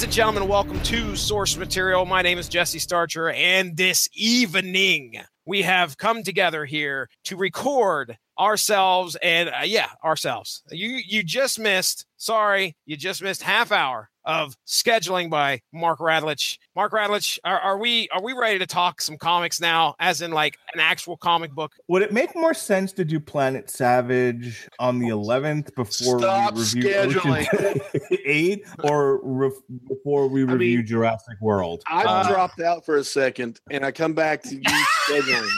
Ladies and gentlemen, welcome to Source Material. My name is Jesse Starcher, and this evening we have come together here to record ourselves and uh, yeah, ourselves. You you just missed. Sorry, you just missed half hour of scheduling by Mark Radulich. Mark Radulich, are, are we are we ready to talk some comics now, as in like an actual comic book? Would it make more sense to do Planet Savage on the 11th before Stop we review scheduling. Eight, or re- before we I review mean, Jurassic World? I Uh, dropped out for a second and I come back to you scheduling.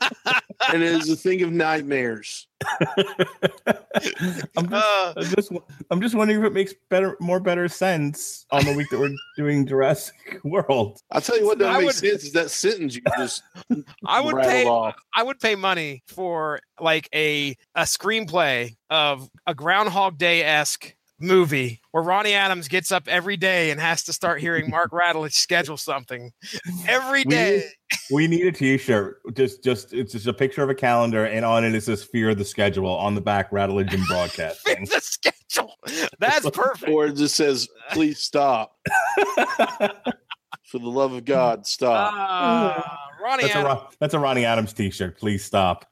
And it is a thing of nightmares. I'm just, Uh, I'm just I'm just wondering if it makes better more better sense on the week that we're doing Jurassic World. I'll tell you what doesn't I make would- sense is that sentence you just I would pay off. I would pay money for like a a screenplay of a Groundhog Day esque movie where Ronnie Adams gets up every day and has to start hearing Mark Radulich schedule something every day. We need- We need a T-shirt. Just just it's just a picture of a calendar, and on it it says "Fear the Schedule" on the back. Rattledge and Broadcasting. the schedule. That's perfect. Or it just says, please stop. For the love of God, stop. Ah, Ronnie That's a Adams. Ron- that's a Ronnie Adams T-shirt. Please stop.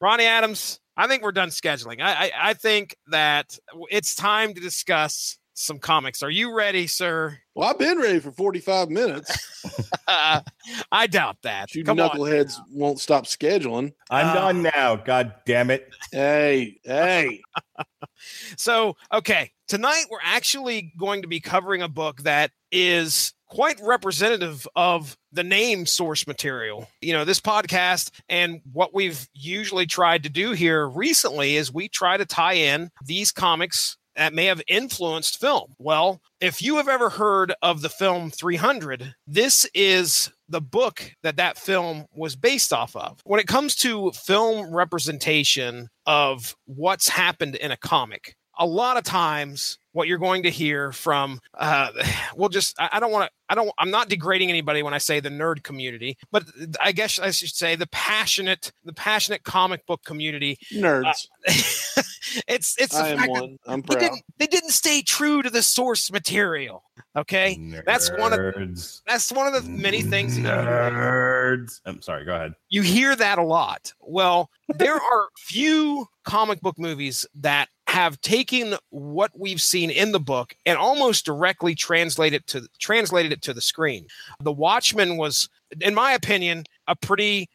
Ronnie Adams. I think we're done scheduling. I, I I think that it's time to discuss some comics. Are you ready, sir? well, I've been ready for 45 minutes. I doubt that. You Come on. knuckleheads won't stop scheduling. I'm Uh, done now. God damn it. Hey, hey. So, okay, tonight we're actually going to be covering a book that is quite representative of the name source material. You know, this podcast and what we've usually tried to do here recently is we try to tie in these comics that may have influenced film. Well, if you have ever heard of the film 300, this is the book that that film was based off of. When it comes to film representation of what's happened in a comic, a lot of times what you're going to hear from uh well just i, I don't want to i don't i'm not degrading anybody when i say the nerd community but i guess i should say the passionate the passionate comic book community Nerds. it's it's the I am fact that one. I'm they didn't they didn't stay true to the source material okay That's one of- Nerds. that's one of the many things you- Nerds. I'm sorry. Go ahead. you hear that a lot. Well, there are few comic book movies that have taken what we've seen in the book and almost directly translated to translated it to the screen. The Watchmen was, in my opinion, a pretty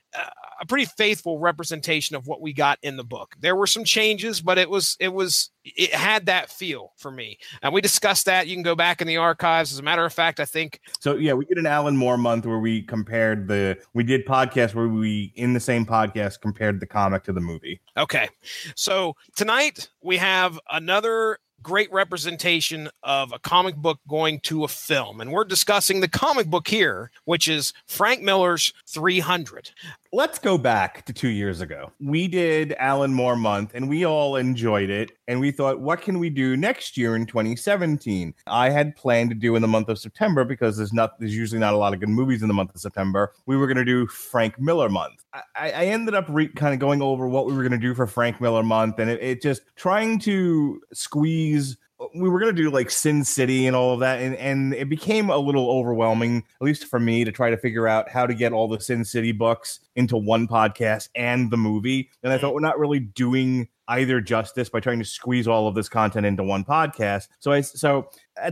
a pretty faithful representation of what we got in the book. There were some changes, but it was it was it had that feel for me. And we discussed that. You can go back in the archives. As a matter of fact, I think So yeah, we did an Alan Moore month where we compared the. We did podcast where we in the same podcast compared the comic to the movie. Okay. So tonight we have another great representation of a comic book going to a film. And we're discussing the comic book here, which is Frank Miller's 300. Let's go back to two years ago. We did Alan Moore month, and we all enjoyed it. And we thought, what can we do next year in 2017? I had planned to do in the month of September because there's not there's usually not a lot of good movies in the month of September. We were going to do Frank Miller month. I, I ended up re- kind of going over what we were going to do for Frank Miller month, and it, it just trying to squeeze we were gonna do like Sin City and all of that, and and it became a little overwhelming, at least for me, to try to figure out how to get all the Sin City books into one podcast and the movie. And I mm-hmm. thought we're not really doing either justice by trying to squeeze all of this content into one podcast. So I so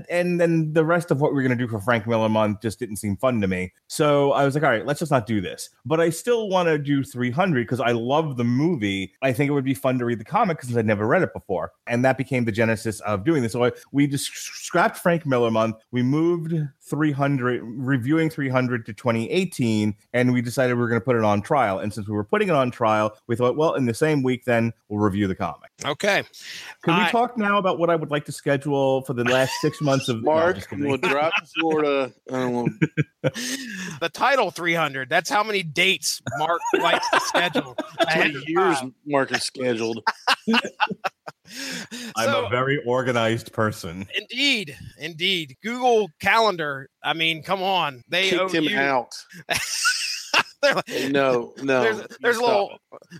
and- then the rest of what we are going to do for Frank Miller month just didn't seem fun to me. So I was like, all right, let's just not do this. But I still want to do 300 because I love the movie. I think it would be fun to read the comic because I'd never read it before, and that became the genesis of doing this. So I, we just scrapped Frank Miller month. We moved 300, reviewing 300 to 2018, and we decided we were going to put it on trial. And since we were putting it on trial, we thought, well, in the same week, then we'll review the comic. Okay. can I- we talk now about what I would like to schedule for the last six months of no, Mark, just we'll drive to Florida. I the title 300. That's how many dates Mark likes to schedule. How many years Mark is scheduled? I'm So- a very organized person. Indeed, indeed. Google Calendar. I mean, come on. They owe Kicked him you. out. no, no. There's, there's a little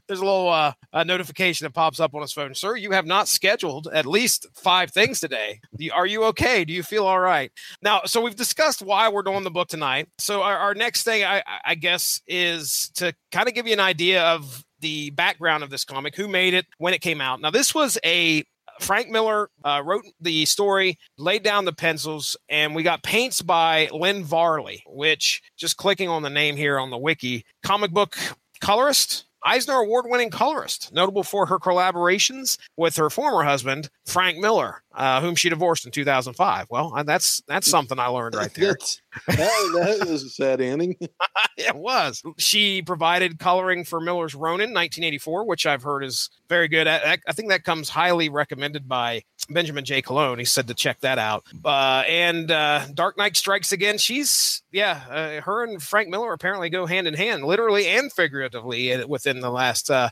there's a little uh, a notification that pops up on his phone. Sir, you have not scheduled at least five things today. Are you okay? Do you feel all right? Now, so we've discussed why we're doing the book tonight. So our, our next thing, I, I guess, is to kind of give you an idea of the background of this comic, who made it, when it came out. Now, this was a Frank Miller uh, wrote the story, laid down the pencils, and we got paints by Lynn Varley, which just clicking on the name here on the wiki, comic book colorist, Eisner Award winning colorist, notable for her collaborations with her former husband, Frank Miller, uh, whom she divorced in 2005. Well, uh, that's that's something I learned right there. that, that was a sad ending. it was. She provided coloring for Miller's Ronin 1984, which I've heard is very good. I, I think that comes highly recommended by Benjamin J. Cologne. He said to check that out. Uh, and uh, Dark Knight Strikes Again. She's, yeah, uh, her and Frank Miller apparently go hand in hand, literally and figuratively, within the last uh,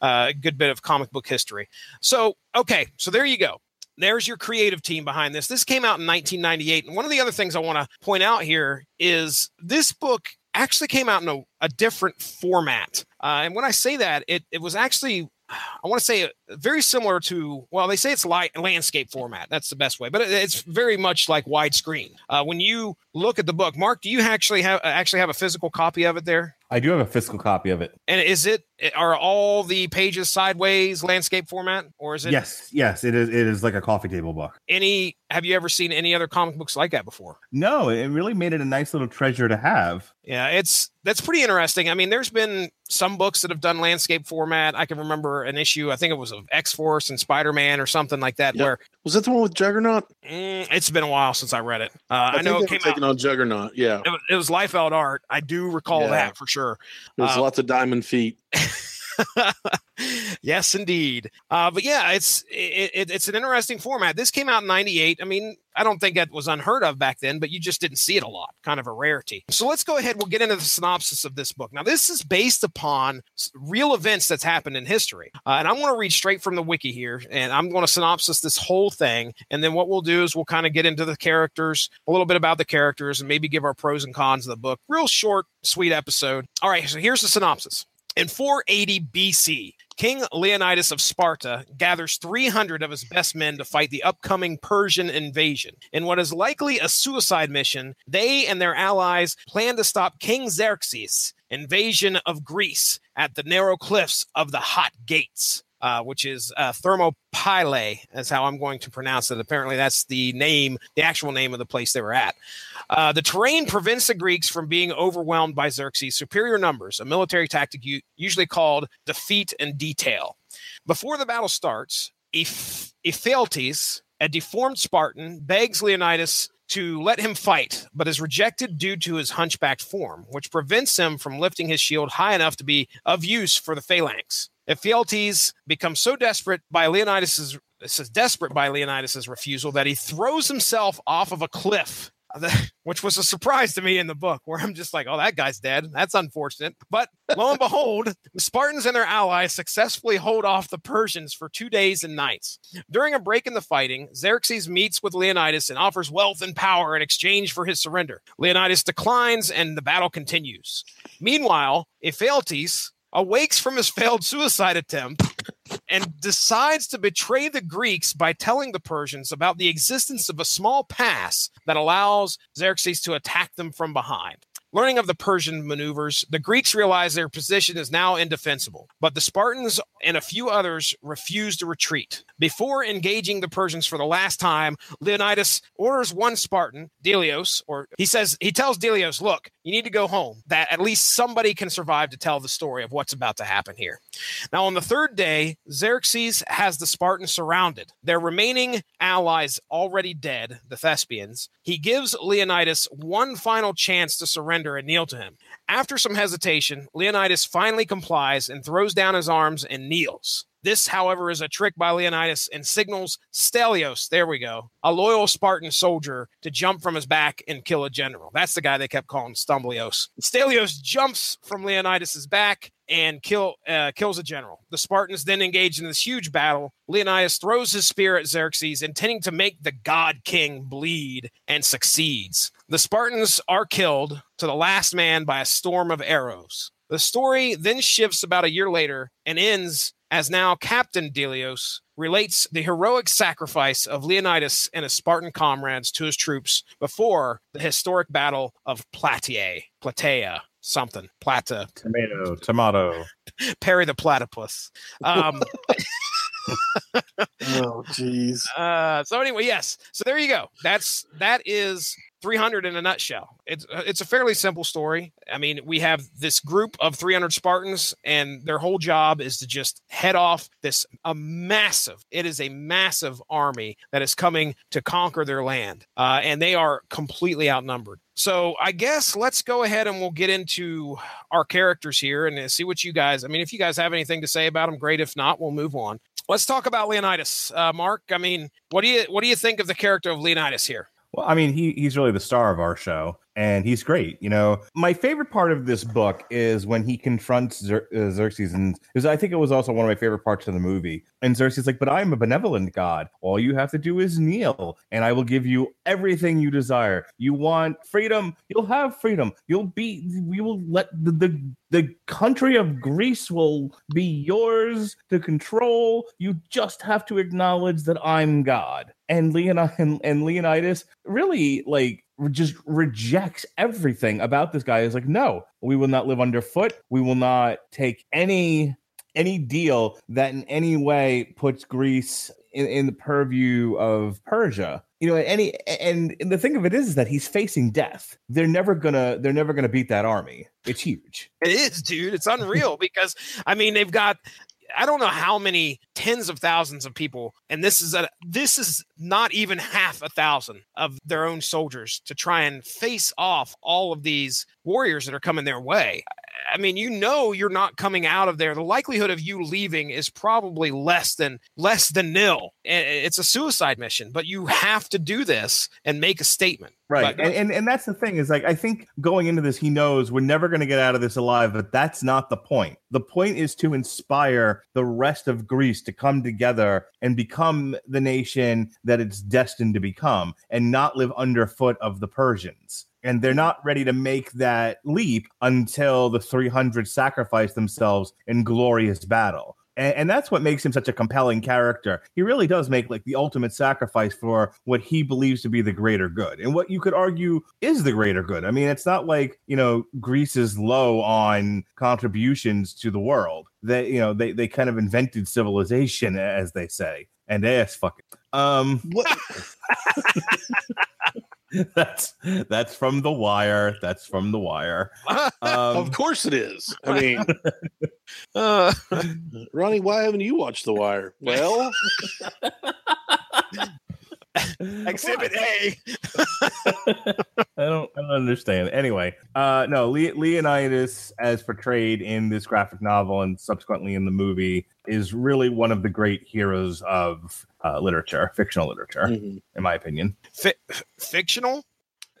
uh, good bit of comic book history. So, okay, so there you go there's your creative team behind this. This came out in 1998. And one of the other things I want to point out here is this book actually came out in a, a different format. Uh, and when I say that, it, it was actually I want to say very similar to, well, they say it's light landscape format. That's the best way, but it's very much like widescreen. Uh, when you look at the book, Mark, do you actually have actually have a physical copy of it there? I do have a physical copy of it. And is it are all the pages sideways landscape format or is it Yes, yes, it is it is like a coffee table book. Any have you ever seen any other comic books like that before? No, it really made it a nice little treasure to have. Yeah, it's that's pretty interesting. I mean, there's been some books that have done landscape format. I can remember an issue, I think it was of X-Force and Spider-Man or something like that Yep. where Was that the one with Juggernaut? mm, it's been a while since I read it. Uh, I, think know it came out taking on Juggernaut. Yeah, it was, it was Liefeld art. I do recall Yeah. that for sure. there's Uh, lots of diamond feet. yes, indeed. Uh, but yeah, it's it, it, it's an interesting format. This came out in '98. I mean, I don't think that was unheard of back then, but you just didn't see it a lot. Kind of a rarity. So let's go ahead. We'll get into the synopsis of this book. Now, this is based upon real events that's happened in history, uh, and I'm going to read straight from the wiki here, and I'm going to synopsis this whole thing. And then what we'll do is we'll kind of get into the characters, a little bit about the characters, and maybe give our pros and cons of the book. Real short, sweet episode. All right, so here's the synopsis. In 480 BC, King Leonidas of Sparta gathers 300 of his best men to fight the upcoming Persian invasion. In what is likely a suicide mission, they and their allies plan to stop King Xerxes' invasion of Greece at the narrow cliffs of the Hot Gates. Uh, which is uh, Thermopylae, is how I'm going to pronounce it. Apparently, that's the name, the actual name of the place they were at. Uh, the terrain prevents the Greeks from being overwhelmed by Xerxes' superior numbers, a military tactic u- usually called defeat in detail. Before the battle starts, Eph- Ephialtes, a deformed Spartan, begs Leonidas to let him fight, but is rejected due to his hunchbacked form, which prevents him from lifting his shield high enough to be of use for the phalanx. Ephialtes becomes so desperate by Leonidas's desperate by Leonidas's refusal that he throws himself off of a cliff which was a surprise to me in the book, where I'm just like, oh, that guy's dead. That's unfortunate. But lo and behold, the Spartans and their allies successfully hold off the Persians for two days and nights. During a break in the fighting, Xerxes meets with Leonidas and offers wealth and power in exchange for his surrender. Leonidas declines, and the battle continues. Meanwhile, Ephialtes awakes from his failed suicide attempt and decides to betray the Greeks by telling the Persians about the existence of a small pass that allows Xerxes to attack them from behind. Learning of the Persian maneuvers, the Greeks realize their position is now indefensible, but the Spartans and a few others refuse to retreat. Before engaging the Persians for the last time, Leonidas orders one Spartan, Delios, or he says, he tells Delios, look, you need to go home, that at least somebody can survive to tell the story of what's about to happen here. Now, on the third day, Xerxes has the Spartans surrounded, their remaining allies already dead, the Thespians. He gives Leonidas one final chance to surrender and kneel to him. After some hesitation, Leonidas finally complies and throws down his arms and kneels. This, however, is a trick by Leonidas and signals Stelios, there we go, a loyal Spartan soldier, to jump from his back and kill a general. That's the guy they kept calling Stumblios. Stelios jumps from Leonidas's back and kill uh, kills a general. The Spartans then engage in this huge battle. Leonidas throws his spear at Xerxes, intending to make the god king bleed, and succeeds. The Spartans are killed to the last man by a storm of arrows. The story then shifts about a year later and ends as now Captain Delios relates the heroic sacrifice of Leonidas and his Spartan comrades to his troops before the historic battle of Plataea, Platea, something, Plata, Tomato, tomato. Perry the platypus. Um, Oh, jeez. uh, so anyway, yes. So there you go. That's that is 300 in a nutshell. It's uh, it's a fairly simple story. I mean, we have this group of 300 Spartans, and their whole job is to just head off this a massive. It is a massive army that is coming to conquer their land, uh, and they are completely outnumbered. So I guess let's go ahead and we'll get into our characters here and uh, see what you guys. I mean, if you guys have anything to say about them, great. If not, we'll move on. Let's talk about Leonidas, uh, Mark. I mean, what do you what do you think of the character of Leonidas here? Well, I mean, he he's really the star of our show, and he's great. You know, my favorite part of this book is when he confronts Xer- uh, Xerxes, and I think it was also one of my favorite parts of the movie. And Xerxes is like, "But I'm a benevolent god. All you have to do is kneel, and I will give you everything you desire. You want freedom, you'll have freedom. You'll be, we will let the the, the country of Greece will be yours to control. You just have to acknowledge that I'm God." And, and Leonidas really like just rejects everything about this guy. Is like, no, we will not live underfoot. We will not take any any deal that in any way puts Greece in, in the purview of Persia. You know, any and, and the thing of it is, is that he's facing death. They're never gonna they're never gonna beat that army. It's huge. It is, dude. It's unreal because I mean they've got I don't know how many tens of thousands of people, and this is a this is not even half a thousand of their own soldiers to try and face off all of these warriors that are coming their way. I mean, you know, you're not coming out of there. The likelihood of you leaving is probably less than less than nil. It's a suicide mission, but you have to do this and make a statement. Right. But- and, and and that's the thing is like I think going into this, he knows we're never gonna get out of this alive, but that's not the point. The point is to inspire the rest of Greece to come together and become the nation that it's destined to become and not live underfoot of the Persians. And they're not ready to make that leap until the 300 sacrifice themselves in glorious battle. And, and that's what makes him such a compelling character. He really does make like the ultimate sacrifice for what he believes to be the greater good and what you could argue is the greater good. I mean, it's not like, you know, Greece is low on contributions to the world. They, you know, they, they kind of invented civilization, as they say. And ass fucking. Um, What? that's that's from the wire. That's from the wire. Um, of course it is. I mean, Uh, Ronnie, why haven't you watched The Wire? Well, exhibit A. I don't, I don't understand. Anyway, uh, no, Le- Leonidas, as portrayed in this graphic novel and subsequently in the movie, is really one of the great heroes of uh, literature, fictional literature, mhm. in my opinion. Fi- fictional.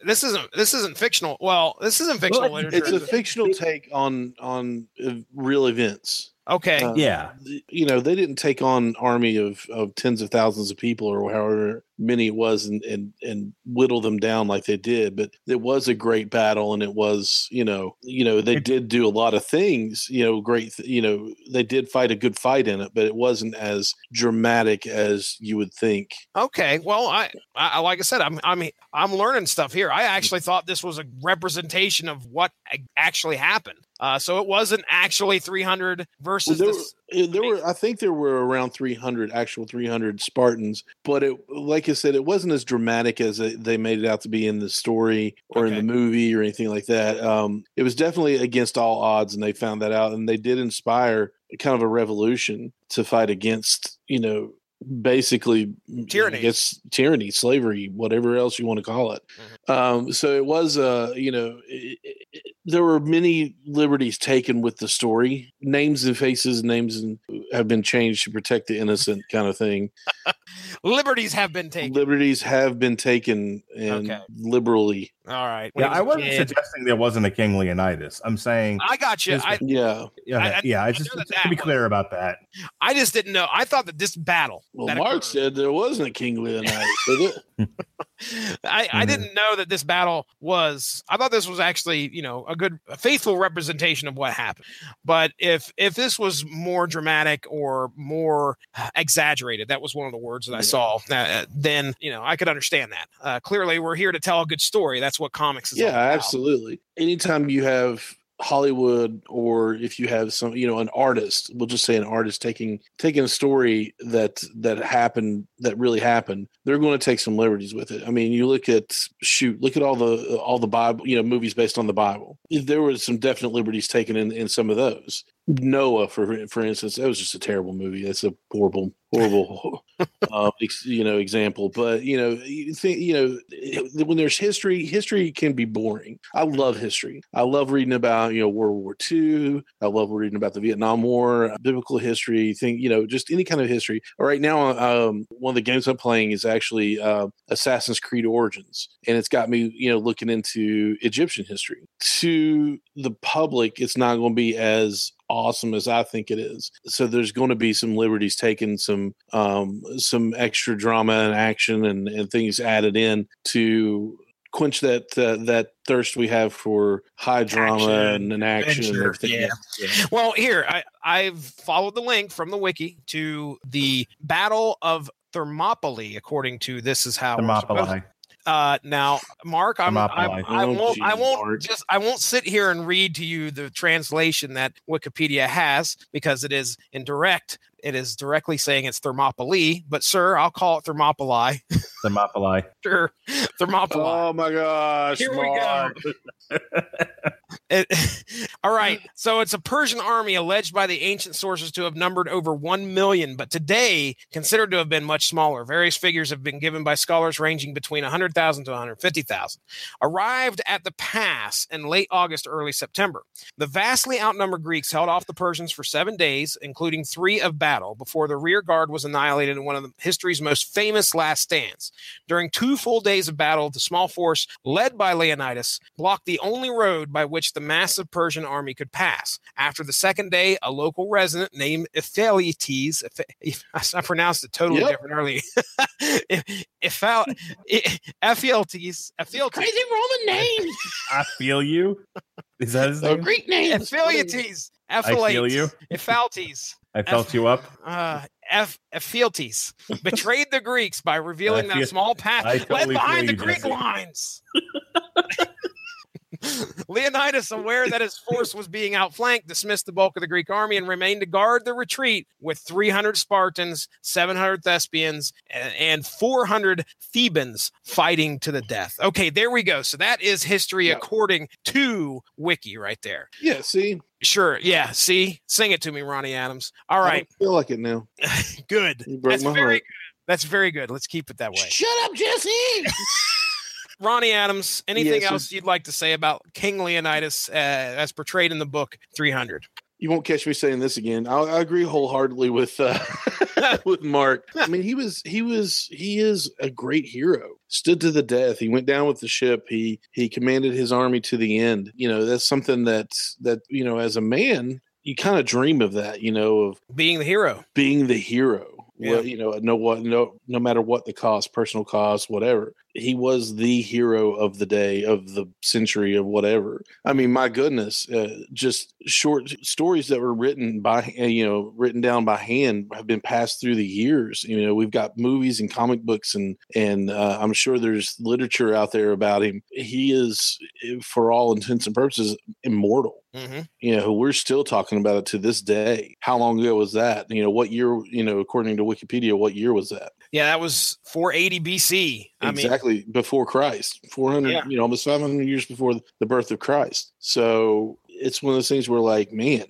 This isn't. This isn't fictional. Well, this isn't fictional Well, literature. it's a fictional take on on uh, real events. Okay. Uh, Yeah, you know, they didn't take on army of, of tens of thousands of people or however many it was and, and and whittle them down like they did. But it was a great battle, and it was you know you know they did do a lot of things. You know, great. th- You know, they did fight a good fight in it, but it wasn't as dramatic as you would think. Okay. Well, I, I like I said, I'm I'm I'm learning stuff here. I actually thought this was a representation of what actually happened. Uh, so it wasn't actually 300 Well, versus there, this. were, there were, I think there were around 300 actual 300 Spartans, but it, like I said, it wasn't as dramatic as they, they made it out to be in the story or in the movie or anything like that. Um, it was definitely against all odds, and they found that out, and they did inspire kind of a revolution to fight against, you know, basically Tyranny. against tyranny, slavery, whatever else you want to call it. Mm-hmm. Um, so it was, uh, you know, it, it, there were many liberties taken with the story. Names and faces, names and have been changed to protect the innocent, kind of thing. liberties have been taken. Liberties have been taken and Okay. liberally. All right. When Yeah, he was I a wasn't kid- suggesting there wasn't a King Leonidas. I'm saying, I got you. I, Yeah. yeah, I- I- yeah. I I just know to be clear about that. I just didn't know. I thought that this battle. Well, that Mark occurred- said there wasn't a King Leonidas. was it? I, I Mhm. didn't know that this battle was. I thought this was actually, you know, a good, a faithful representation of what happened. But if if this was more dramatic or more exaggerated, that was one of the words that I Yeah. saw. Uh, then you know, I could understand that. Uh, clearly, we're here to tell a good story. That's what comics is. yeah, absolutely. Anytime you have Hollywood or if you have some, you know, an artist, we'll just say an artist taking taking a story that that happened that really happened, they're going to take some liberties with it. I mean, you look at shoot, look at all the all the Bible, you know, movies based on the Bible. There was some definite liberties taken in in some of those. Noah, for for instance, that was just a terrible movie. That's a horrible, horrible, ex, you know, example. But you know, you think you know, when there's history, history can be boring. I love history. I love reading about you know World War II. I love reading about the Vietnam War, biblical history. Think you know, just any kind of history. Right now, um, one of the games I'm playing is actually uh, Assassin's Creed Origins, and it's got me you know looking into Egyptian history. To the public, it's not going to be as awesome as I think it is. So there's going to be some liberties taken, some um, some extra drama and action and, and things added in to quench that uh, that thirst we have for high drama Action, and, and action and adventure, everything. yeah. Well, here I, I've followed the link from the wiki to the Battle of Thermopylae, according to this is how Thermopylae. Uh, now, Mark, I'm, I'm Thermopylae. I Oh, won't I geez, won't Mark. just I won't sit here and read to you the translation that Wikipedia has because it is indirect. It is directly saying it's Thermopylae, but sir, I'll call it Thermopylae. Thermopylae. sure, Thermopylae. Oh my gosh! Here we go. It, all right. So it's a Persian army alleged by the ancient sources to have numbered over 1 million, but today considered to have been much smaller. Various figures have been given by scholars ranging between 100,000 to 150,000. Arrived at the pass in late August, early September. The vastly outnumbered Greeks held off the Persians for seven days, including three of battle, before the rear guard was annihilated in one of the history's most famous last stands. During two full days of battle, the small force, led by Leonidas, blocked the only road by which the massive Persian army could pass. After the second day, a local resident named Ephialtes, I pronounced it totally Yep. different earlier. Ephialtes, Ephialtes, Crazy Roman name. I feel you. Is that his Oh, name? Greek name. Ephialtes, I feel you. Ephialtes. I felt you up. uh, Eph- Ephialtes betrayed the Greeks by revealing I that small path I led behind the Greek Jesse. lines. Leonidas, aware that his force was being outflanked, dismissed the bulk of the Greek army and remained to guard the retreat with 300 Spartans, 700 Thespians, and 400 Thebans fighting to the death. Okay, there we go. So that is history Yeah. according to Wiki right there. Yeah. See, Sure. Yeah. See, sing it to me, Ronnie Adams. All right. I feel like it now. Good. You broke That's my very heart. good. That's very good. Let's keep it that way. Shut up, Jesse. Ronnie Adams, anything Yes, else you'd like to say about King Leonidas uh, as portrayed in the book 300? you won't catch me saying this again. I, I agree wholeheartedly with uh, with Mark. I mean, he was he was he is a great hero. Stood to the death. He went down with the ship. He he commanded his army to the end. You know, that's something that that you know, as a man, you kind of dream of that. You know, of Being the hero. being the hero. Yeah. Well, you know, no what no no matter what the cost, personal cost, whatever. He was the hero of the day, of the century, of whatever. I mean, my goodness, uh, just short stories that were written by uh, you know written down by hand have been passed through the years. You know, we've got movies and comic books, and and uh, I'm sure there's literature out there about him. He is, for all intents and purposes, immortal hmm you know we're still talking about it to this day how long ago was that you know what year you know according to wikipedia what year was that Yeah, that was 480 BC. I mean, exactly before christ 400 Yeah. you know almost 500 years before the birth of christ so it's one of those things where like man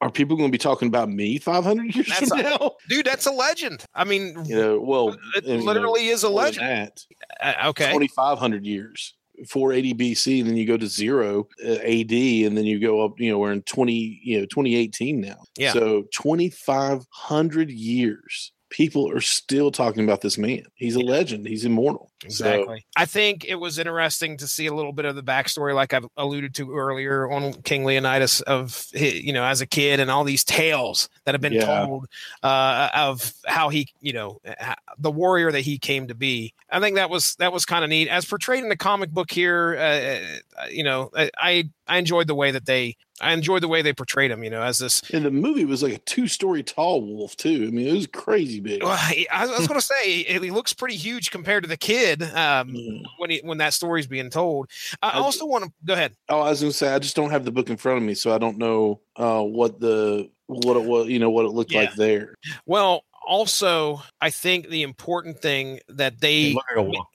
are people going to be talking about me 500 years That's from a- now dude, that's a legend. I mean, you know well it you know, literally is a legend. that, Uh, okay. 2500 years 480 BC, and then you go to zero uh, AD, and then you go up. You know, we're in 20, you know, 2018 now. Yeah. So 2,500 years people are still talking about this man. He's a legend. He's immortal. Exactly. So, I think it was interesting to see a little bit of the backstory, like I've alluded to earlier on King Leonidas of you know as a kid and all these tales that have been yeah. told uh, of how he you know the warrior that he came to be. I think that was that was kind of neat as portrayed in the comic book here. Uh, uh you know, I I enjoyed the way that they I enjoyed the way they portrayed him, you know, as this. And the movie was like a two story tall wolf, too. I mean, it was crazy big. Well, I, I was going to say, he looks pretty huge compared to the kid um, mm. when he, when that story's being told. I, I also want to go ahead. Oh, I was going to say, I just don't have the book in front of me, so I don't know uh, what the what it was, you know, what it looked yeah. like there. Well, also, I think the important thing that they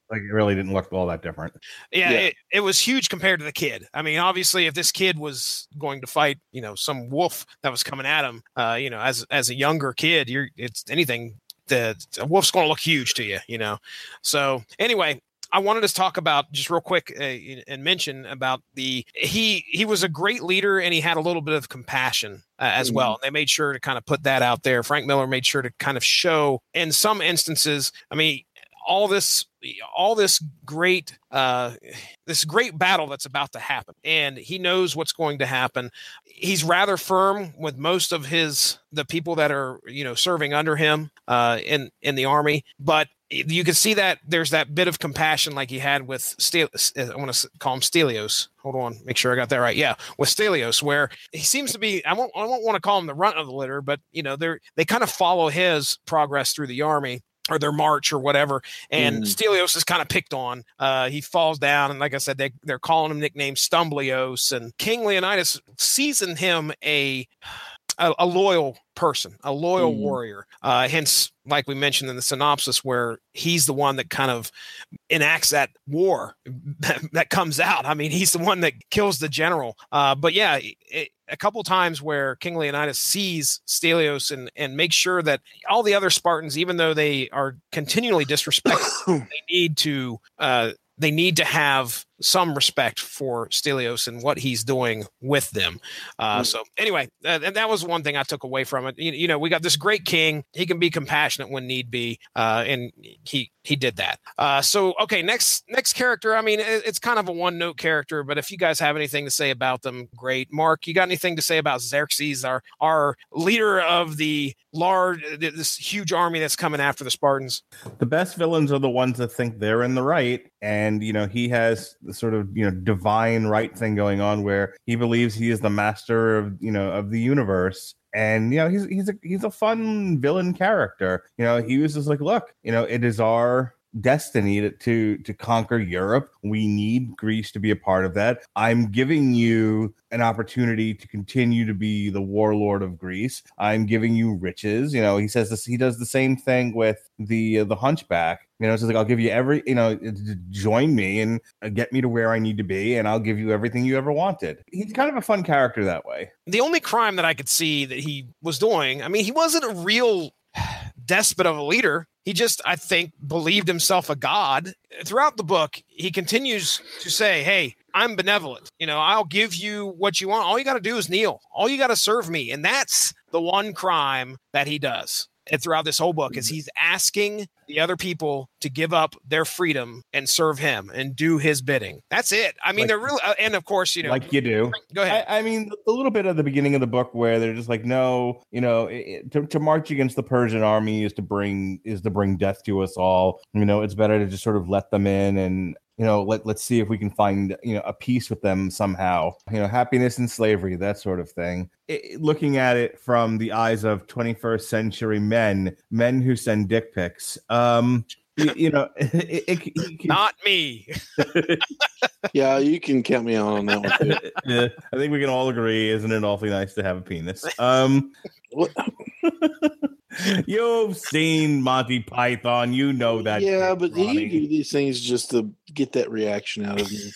like it really didn't look all that different. Yeah, yeah. It, it, was huge compared to the kid. I mean, obviously, if this kid was going to fight, you know, some wolf that was coming at him, uh, you know, as as a younger kid, you're it's anything. The wolf's going to look huge to you, you know. So anyway, I wanted to talk about just real quick uh, and mention about the he he was a great leader and he had a little bit of compassion uh, as mm-hmm. well. And they made sure to kind of put that out there. Frank Miller made sure to kind of show in some instances. I mean, all this all this great uh this great battle that's about to happen and he knows what's going to happen he's rather firm with most of his the people that are you know serving under him uh in in the army but you can see that there's that bit of compassion like he had with Stel- I want to call him Stelios. Hold on, make sure I got that right. Yeah, with Stelios, where he seems to be. I won't. I won't want to call him the runt of the litter, but you know, they're they kind of follow his progress through the army or their march or whatever. And mm. Stelios is kind of picked on. Uh, he falls down, and like I said, they they're calling him nickname Stumblios. And King Leonidas sees in him a a, a loyal person, a loyal mm. warrior. Uh, hence, like we mentioned in the synopsis, where he's the one that kind of enacts that war that, that comes out. I mean, he's the one that kills the general. Uh, but yeah, it, a couple times where King Leonidas sees Stelios and and makes sure that all the other Spartans, even though they are continually disrespected, they need to uh, they need to have some respect for Stelios and what he's doing with them. Uh, mm. So anyway, uh, and that was one thing I took away from it. You, you, know, we got this great king. He can be compassionate when need be, uh, and he he did that. Uh, so okay, next next character. I mean, it, it's kind of a one note character, but if you guys have anything to say about them, great. Mark, you got anything to say about Xerxes, our our leader of the large this huge army that's coming after the Spartans? The best villains are the ones that think they're in the right, and you know he has sort of you know divine right thing going on where he believes he is the master of you know of the universe. And you know he's he's a he's a fun villain character. You know he was just like look you know it is our destiny to, to to conquer Europe. We need Greece to be a part of that. I'm giving you an opportunity to continue to be the warlord of Greece. I'm giving you riches. You know, he says this. He does the same thing with the uh, the Hunchback. You know, it's like I'll give you every. You know, join me and uh, get me to where I need to be, and I'll give you everything you ever wanted. He's kind of a fun character that way. The only crime that I could see that he was doing, I mean, he wasn't a real despot of a leader. He just, I think, believed himself a god. Throughout the book, he continues to say, Hey, I'm benevolent. You know, I'll give you what you want. All you got to do is kneel. All you got to serve me. And that's the one crime that he does and throughout this whole book is mm-hmm. he's asking the other people to give up their freedom and serve him and do his bidding. That's it. I mean, like, they're really, uh, and of course, you know, like you do. Go ahead. I, I mean, a little bit at the beginning of the book where they're just like, no, you know, it, to, to march against the Persian army is to bring is to bring death to us all. You know, it's better to just sort of let them in and you know let, let's see if we can find you know a peace with them somehow. You know happiness and slavery that sort of thing. It, looking at it from the eyes of 21st century men men who send dick pics um you, you know it, it, not me yeah you can count me on that one too. yeah i think we can all agree isn't it awfully nice to have a penis um You've seen Monty Python. You know that. Yeah, but Ronnie. you do these things just to get that reaction out of me.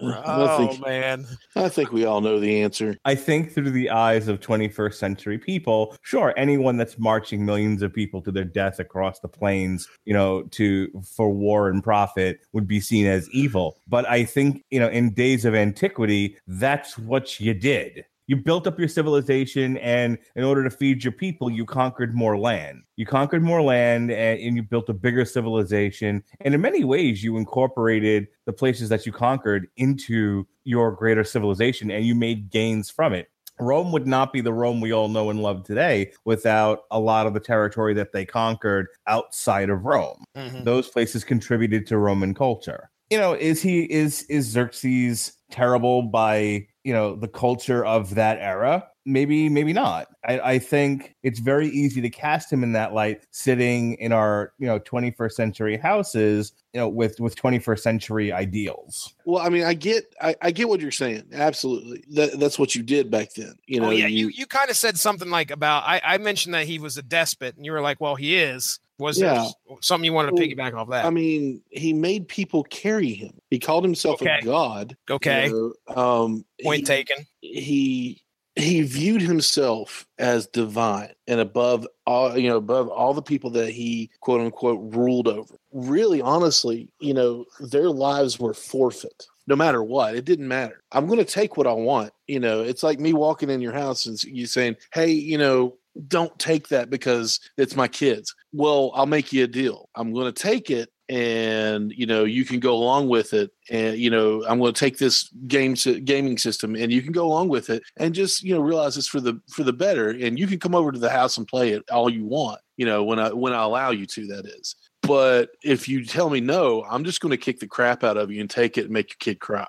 Oh think, man. I think we all know the answer. I think through the eyes of 21st century people sure anyone that's marching millions of people to their death across the plains you know to for war and profit would be seen as evil. But i think you know in days of antiquity that's what you did you built up your civilization, and in order to feed your people, you conquered more land. You conquered more land, and, and you built a bigger civilization. And in many ways, you incorporated the places that you conquered into your greater civilization, and you made gains from it. Rome would not be the Rome we all know and love today without a lot of the territory that they conquered outside of Rome. Mhm. Those places contributed to Roman culture. You know, is he is is Xerxes terrible by you know the culture of that era? Maybe, maybe not. I, I think it's very easy to cast him in that light, sitting in our you know 21st century houses, you know, with with 21st century ideals. Well, I mean, I get, I, I get what you're saying. Absolutely, that, that's what you did back then. You oh, know, oh yeah, you you kind of said something like about I, I mentioned that he was a despot, and you were like, "Well, he is." Was Yeah. there something you wanted to piggyback off that? I mean, he made people carry him. He called himself Okay. a god. you okay, know, um, point he- taken. he he viewed himself as divine and above all you know above all the people that he quote unquote ruled over really honestly you know their lives were forfeit no matter what it didn't matter i'm going to take what i want you know it's like me walking in your house and you saying hey you know don't take that because it's my kids. Well i'll make you a deal. I'm going to take it and you know you can go along with it and you know i'm going to take this game gaming system and you can go along with it and just you know realize it's for the for the better and you can come over to the house and play it all you want you know when i when i allow you to that is. But if you tell me no i'm just going to kick the crap out of you and take it and make your kid cry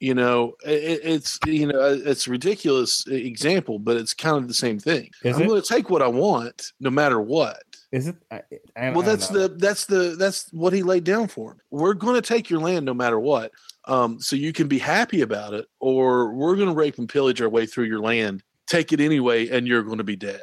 you know it, it's you know it's a ridiculous example but it's kind of the same thing. Is i'm going to take what i want no matter what. Is it? I, I, well that's the that's the that's what he laid down for him. We're going to take your land no matter what um, so you can be happy about it or we're going to rape and pillage our way through your land take it anyway and you're going to be dead.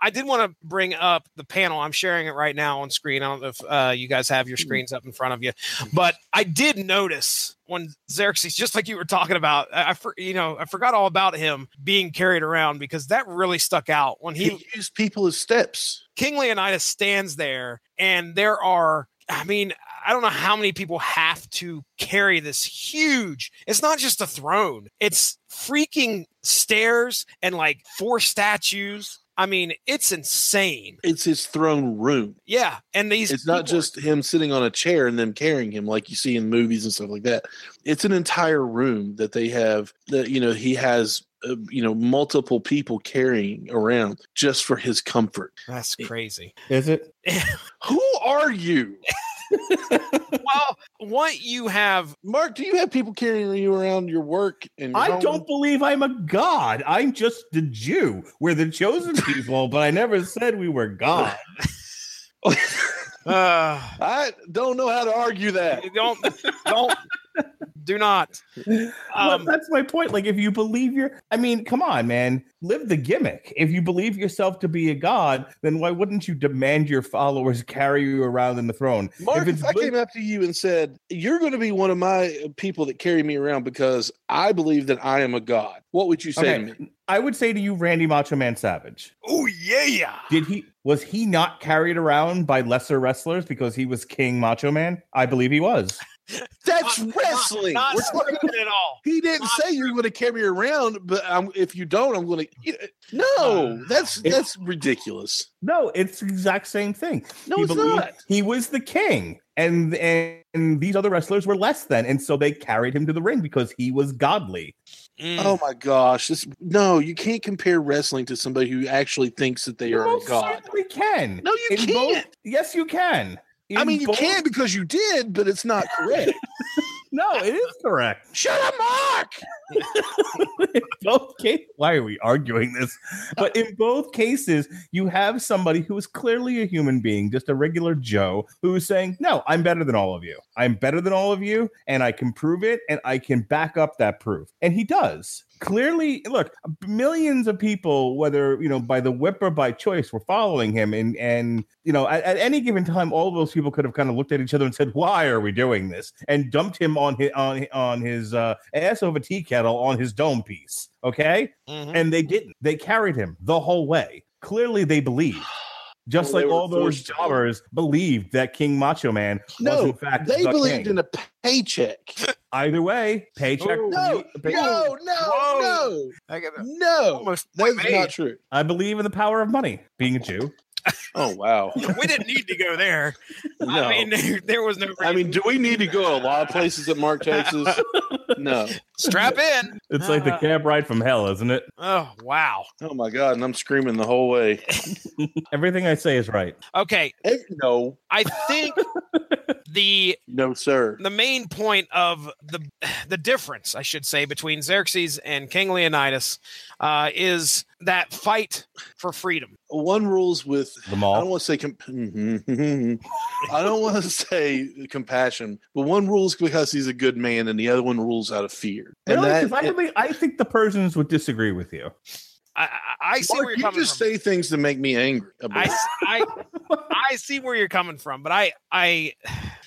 I did want to bring up the panel. I'm sharing it right now on screen. I don't know if uh, you guys have your screens up in front of you, but I did notice when Xerxes, just like you were talking about, I, for, you know I forgot all about him being carried around because that really stuck out when he he used people as steps King Leonidas stands there, and there are, I mean, I don't know how many people have to carry this huge. It's not just a throne; it's freaking stairs and like four statues. I mean, it's insane. it's his throne room Yeah, and these it's not people- just him sitting on a chair and them carrying him like you see in movies and stuff like that it's an entire room that they have that you know he has uh, you know multiple people carrying around just for his comfort that's crazy. Is it? who are you well, what you have mark do you have people carrying you around your work and your I home? don't believe I'm a god. I'm just the Jew. We're the chosen people, but I never said we were God. uh, i don't know how to argue that don't don't do not. Well, Um, that's my point. Like, if you believe you're, I mean, come on, man, live the gimmick. If you believe yourself to be a god, then why wouldn't you demand your followers carry you around in the throne? Mark, if if, I good- came up to you and said, You're going to be one of my people that carry me around because I believe that I am a god, what would you say to me? I would say to you, Randy Macho Man Savage. oh yeah. Did he was he not carried around by lesser wrestlers because he was King Macho Man? I believe he was. That's Not- wrestling. Not, We're not talking- at all. he didn't not- say you're going to carry around, but I'm, if you don't, I'm going to. No, that's that's ridiculous. No, it's the exact same thing. No, he it's not. He was the king, and, and and these other wrestlers were less than, and so they carried him to the ring because he was godly. Mm. Oh my gosh! This no, you can't compare wrestling to somebody who actually thinks that they You are a god. We can. No, you In can't. both- yes, you can. I mean, you both- can because you did, but it's not correct. No, it is correct. Shut up, Mark. in both cases, why are we arguing this? But in both cases, you have somebody who is clearly a human being, just a regular Joe, who is saying, No, I'm better than all of you. I'm better than all of you, and I can prove it, and I can back up that proof. And he does. Clearly, look, millions of people, whether you know by the whip or by choice, were following him, and and you know at, at any given time, all of those people could have kind of looked at each other and said, "Why are we doing this?" and dumped him on his on on his uh, ass over a tea kettle on his dome piece. Okay, Mhm. and they didn't. They carried him the whole way. Clearly, they believed. Just Well, like all those forced to. jobbers believed that King Macho Man was No, in fact they the believed king. in a paycheck. Either way, paycheck. Oh, No, pay- no, no, Whoa. I got no, no. That's not true. I believe in the power of money. Being a Jew, Oh wow. we didn't need to go there. No. I mean, there, there was no. I mean, do we need to go a lot of places that Mark takes us? No. strap in. it's like the Uh, cab ride from hell, isn't it? Oh wow. Oh my god, and I'm screaming the whole way. Everything I say is right. Okay, Eh, No, I think the no, sir. the main point of the the difference, I should say, between Xerxes and King Leonidas uh, is that fight for freedom. One rules with The mall. I don't want to say comp- I don't want to say compassion, but one rules because he's a good man, and the other one rules out of fear. And Really? that, 'Cause I, believe, I think the Persians would disagree with you. I, I, I see Mark, where you're you coming just from. say things to make me angry. About I, it. s- I, I see where you're coming from, but I I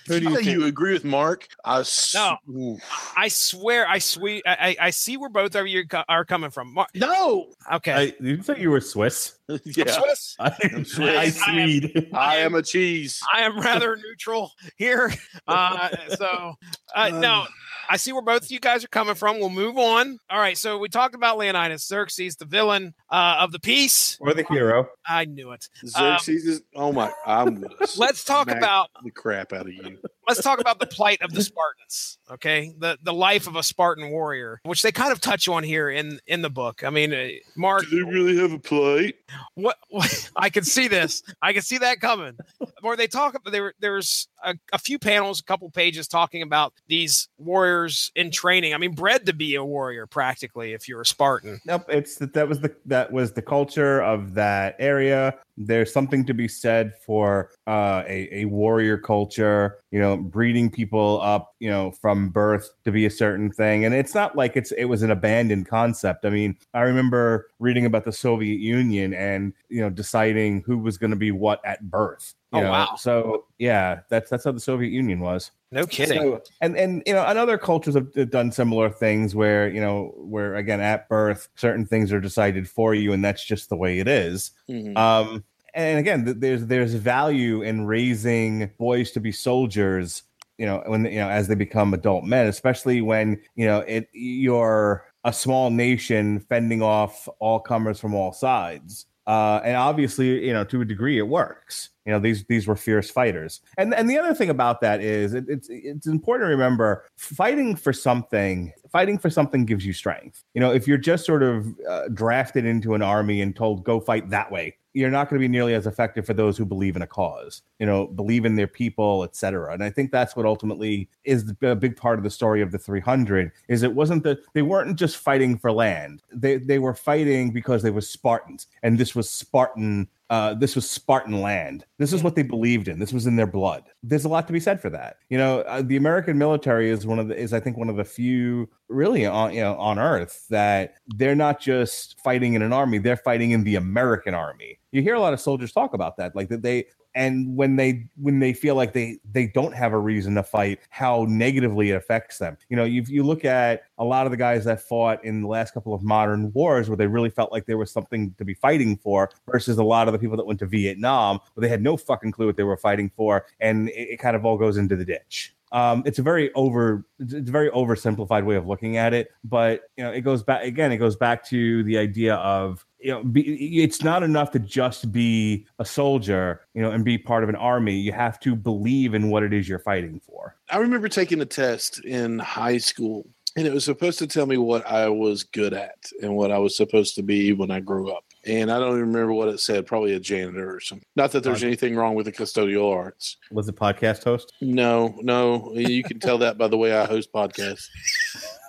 Who do you think? you agree with Mark? I s- No. Oof. I swear I swear I, I I see where both of you are coming from. Mark, no. Okay. I, you say you were Swiss? yeah, Swiss. I, Swiss. I I am- Swede. I am a cheese. I am rather neutral here. Uh, so, uh, no, I see where both of you guys are coming from. We'll move on. All right. So, we talked about Leonidas, Xerxes, the villain uh, of the piece. Or the hero. I knew it. Xerxes is. Oh my! I'm gonna Let's talk about the crap out of you. Let's talk about the plight of the Spartans. Okay, the the life of a Spartan warrior, which they kind of touch on here in in the book. I mean, uh, Mark, Do they really have a plight? what, what I can see this. I can see that coming. Where they talk about there, there's a, a few panels, a couple pages talking about these warriors in training. I mean, bred to be a warrior practically if you're a Spartan. Nope, it's that that was the that was the culture of that area. There's something to be said for uh, a a warrior culture. You know, breeding people up, you know, from birth to be a certain thing, and it's not like it's it was an abandoned concept. I mean, I remember reading about the Soviet Union and you know deciding who was going to be what at birth. You Oh, know? wow. So yeah, that's that's how the Soviet Union was. No kidding. So, and and you know, and other cultures have done similar things where you know, where again at birth, certain things are decided for you, and that's just the way it is. Mhm. Um, and again, th- there's there's value in raising boys to be soldiers. You know, when you know as they become adult men, especially when you know it you're a small nation fending off all comers from all sides. Uh, and obviously, you know, to a degree, it works. You know, these these were fierce fighters. And and the other thing about that is it, it's it's important to remember fighting for something. Fighting for something gives you strength. You know, if you're just sort of uh, drafted into an army and told go fight that way, you're not going to be nearly as effective for those who believe in a cause. You know, believe in their people, etc. And I think that's what ultimately is a big part of the story of the 300. Is it wasn't that they weren't just fighting for land. They they were fighting because they were Spartans, and this was Spartan uh, this was Spartan land. This is what they believed in. This was in their blood. There's a lot to be said for that. You know, uh, the American military is one of the is I think one of the few really on you know on Earth that they're not just fighting in an army. They're fighting in the American army. You hear a lot of soldiers talk about that, like that they and when they when they feel like they they don't have a reason to fight how negatively it affects them. You know you you look at a lot of the guys that fought in the last couple of modern wars where they really felt like there was something to be fighting for versus a lot of the people that went to vietnam where they had no fucking clue what they were fighting for and it, it kind of all goes into the ditch um, it's a very over it's a very oversimplified way of looking at it but you know it goes back again it goes back to the idea of you know be, it's not enough to just be a soldier you know and be part of an army you have to believe in what it is you're fighting for I remember taking a test in high school, and it was supposed to tell me what I was good at and what I was supposed to be when I grew up. And I don't even remember what it said. Probably a janitor or something. Not that there's anything wrong with the custodial arts. was it podcast host No, no, you can tell that by the way I host podcasts.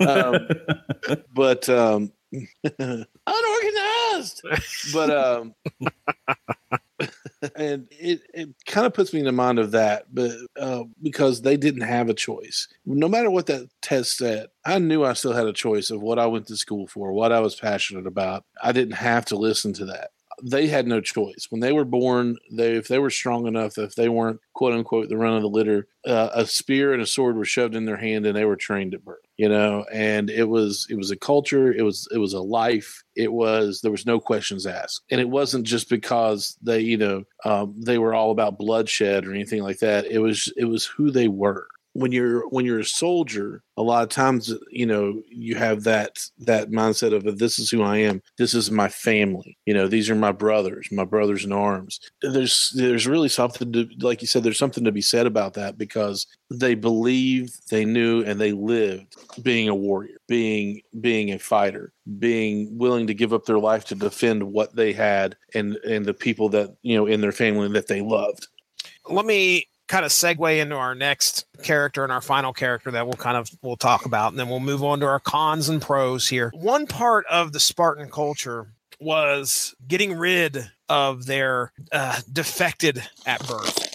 Um, but um, unorganized. But um, and it, it kind of puts me in the mind of that, but uh, because they didn't have a choice. No matter what that test said, I knew I still had a choice of what I went to school for, what I was passionate about. I didn't have to listen to that. They had no choice when they were born. They, if they were strong enough, if they weren't quote unquote the run of the litter, uh, a spear and a sword were shoved in their hand, and they were trained at birth. You know, and it was it was a culture, it was it was a life, it was there was no questions asked, and it wasn't just because they you know um, they were all about bloodshed or anything like that. It was it was who they were when you're when you're a soldier a lot of times uh, you know you have that that mindset of uh, this is who i am. This is my family. You know these are my brothers my brothers in arms. There's there's really something to like you said there's something to be said about that because they believed they knew and they lived being a warrior being being a fighter being willing to give up their life to defend what they had and and the people that you know in their family that they loved. Let me kind of segue into our next character and our final character that we'll kind of we'll talk about and then we'll move on to our cons and pros here. One part of the spartan culture was getting rid of their uh, defected at birth.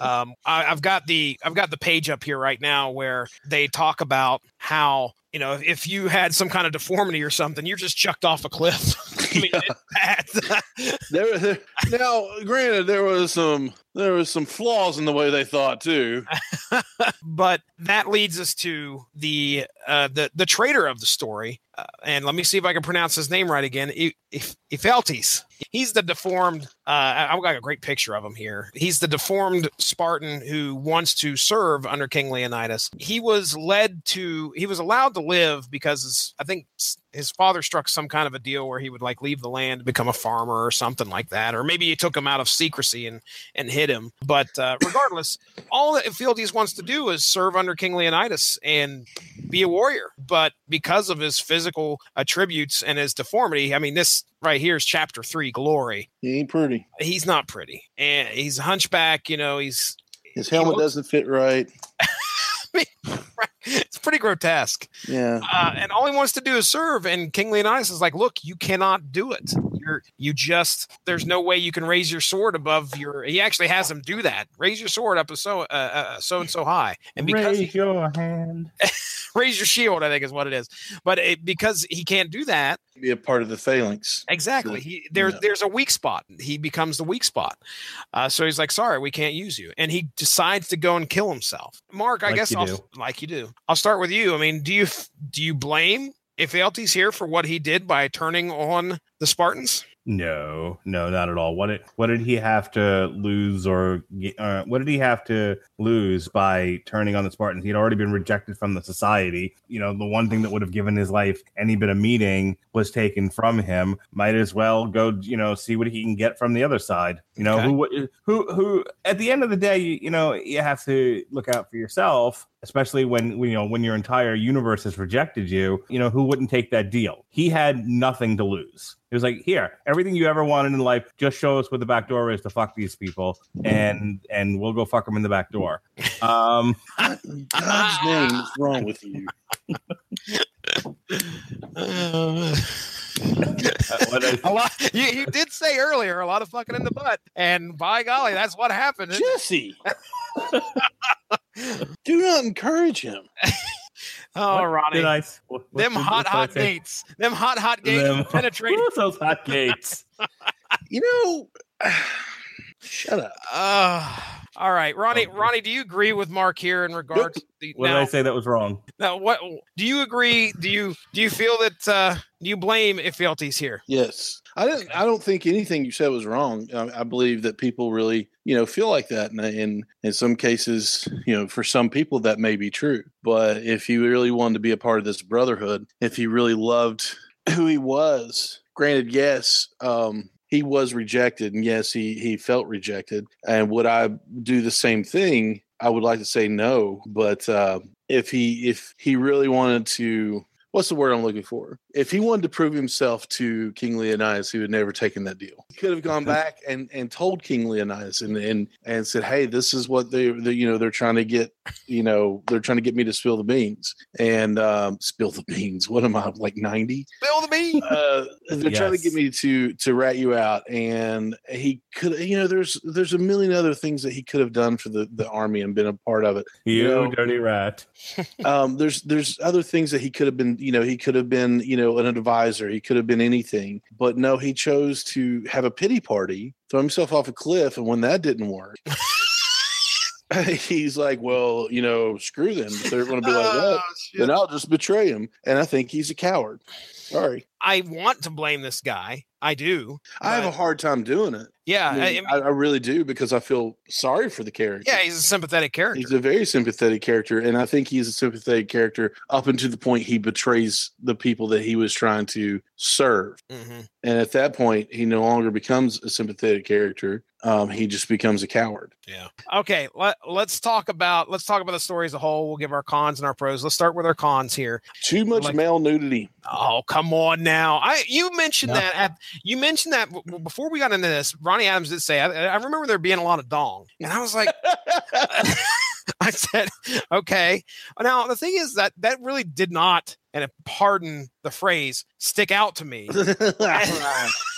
Um, I, have got the I've got the page up here right now where they talk about how you know if, if you had some kind of deformity or something, you're just chucked off a cliff. I mean, there, there, now, granted, there was some there was some flaws in the way they thought too. but that leads us to the uh, the the traitor of the story, uh, and let me see if I can pronounce his name right again. If Ephialtes. He's the deformed. Uh, I've got a great picture of him here. He's the deformed Spartan who wants to serve under King Leonidas. He was led to. He was allowed to live because I think his father struck some kind of a deal where he would like leave the land, become a farmer or something like that, or maybe he took him out of secrecy and and hid him. But uh, regardless, all that Ephialtes wants to do is serve under King Leonidas and be a warrior. But because of his physical attributes and his deformity, I mean, this right here is chapter three, glory. He ain't pretty. He's not pretty, and he's a hunchback. You know, he's his helmet looks, doesn't fit right. it's pretty grotesque. Yeah. Uh, and all he wants to do is serve. And King Leonidas is like, look, you cannot do it. You're you just there's no way you can raise your sword above your. He actually has him do that. Raise your sword up so uh, uh, so and so high. And because raise he, your hand. raise your shield, I think is what it is. But it, because he can't do that, be a part of the phalanx. Exactly. He there, yeah. there's a weak spot. He becomes the weak spot. Uh, so he's like, sorry, we can't use you. And he decides to go and kill himself. Mark, I like guess I'll, like you do. I'll start with you. I mean, do you do you blame Ephialtes here for what he did by turning on the Spartans? No, no, not at all. What did what did he have to lose, or uh, what did he have to lose by turning on the Spartans? He had already been rejected from the society. You know, the one thing that would have given his life any bit of meaning was taken from him. Might as well go, you know, see what he can get from the other side. You know, okay. who who who at the end of the day, you, you know, you have to look out for yourself especially when you know when your entire universe has rejected you you know who wouldn't take that deal he had nothing to lose it was like here everything you ever wanted in life just show us where the back door is to fuck these people and and we'll go fuck them in the back door um god's name is wrong with you a lot. You, you, did say earlier a lot of fucking in the butt, and by golly, that's what happened. Jesse, do not encourage him. Oh, what Ronnie, I, what, what them hot, hot gates, them hot, hot gates them, penetrating those hot gates. you know, shut up. Uh, all right, Ronnie. Ronnie, do you agree with Mark here in regards? To, what now, did I say that was wrong? Now, what do you agree? Do you do you feel that uh, do you blame Ephialtes here? Yes, I don't. I don't think anything you said was wrong. I, I believe that people really, you know, feel like that, and in in some cases, you know, for some people that may be true. But if he really wanted to be a part of this brotherhood, if he really loved who he was, granted, yes, um, he was rejected and yes he he felt rejected. And would i do the same thing? I would like to say no but uh, if he if he really wanted to what's the word I'm looking for? If he wanted to prove himself to King Leonidas, he would never taken that deal. He could have gone back and, and told King Leonidas and, and and said, "Hey, this is what they, they you know they're trying to get you know they're trying to get me to spill the beans and um, spill the beans. What am I like ninety? Spill the beans. Uh, they're yes. trying to get me to to rat you out, and he could you know there's there's a million other things that he could have done for the the army and been a part of it. You, you know? dirty rat. um, there's there's other things that he could have been you know, he could have been, you know, an advisor. He could have been anything. But no, he chose to have a pity party, throw himself off a cliff. And when that didn't work, he's like, well, you know, screw them. They're going to be like, well, Oh, then I'll just betray him. And I think he's a coward. Sorry, I want to blame this guy. I do. I have a hard time doing it. Yeah, I, mean, I, I really do because I feel sorry for the character. yeah, he's a sympathetic character. He's a very sympathetic character, and I think he's a sympathetic character up until the point he betrays the people that he was trying to serve. hmm And at that point, he no longer becomes a sympathetic character. Um, he just becomes a coward. Yeah. Okay. Let, let's talk about let's talk about the story as a whole. We'll give our cons and our pros. Let's start with our cons here. Too much Like- male nudity. Oh, come on now. I you mentioned No. that at, you mentioned that b- before we got into this. Ronnie Adams did say I, I remember there being a lot of dong, and I was like, I said, okay. Now the thing is that that really did not, and pardon the phrase, stick out to me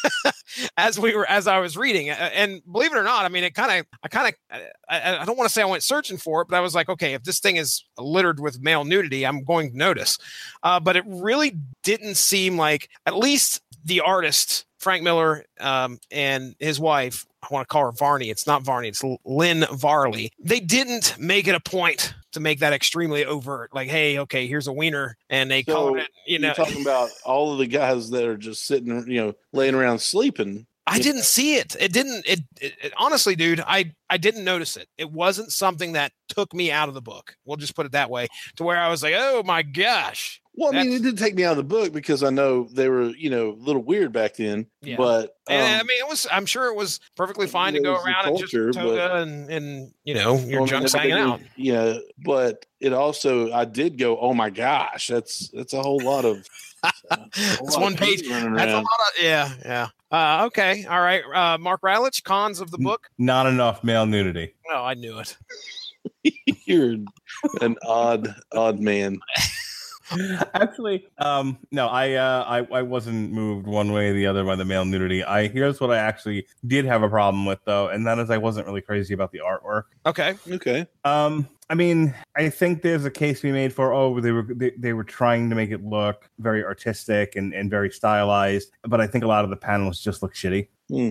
as we were as I was reading. And believe it or not, I mean, it kind of, I kind of, I, I don't want to say I went searching for it, but I was like, okay, if this thing is littered with male nudity, I'm going to notice. Uh, but it really didn't seem like, at least the artist Frank Miller um, and his wife. I want to call her Varney. It's not Varney. It's Lynn Varley. They didn't make it a point to make that extremely overt. Like, hey, okay, here's a wiener, and they So, it. You know, You're talking about all of the guys that are just sitting, you know, laying around sleeping. I didn't see it. It didn't. It, it, it- honestly, dude. I I didn't notice it. It wasn't something that took me out of the book. We'll just put it that way. To where I was like, oh my gosh. Well, I mean, it didn't take me out of the book because I know they were, you know, a little weird back then. Yeah. But And I um, mean, it was. I'm sure it was perfectly fine to go around and just toga but- and and you know your well, junk's hanging out. Yeah, but it also, I did go, oh my gosh, that's that's a whole lot of. A It's one page. code running That's a lot of yeah, yeah. Uh, okay, all right. Uh, Mark Radulich, cons of the book. Not enough male nudity. Oh, I knew it. You're an odd, odd man. Actually, um, no, I, uh, I, I wasn't moved one way or the other by the male nudity. I here's what I actually did have a problem with though, and that is I wasn't really crazy about the artwork. Okay. Okay. Um, I mean, I think there's a case be made for oh they were they, they were trying to make it look very artistic and, and very stylized, but I think a lot of the panels just look shitty. Hmm.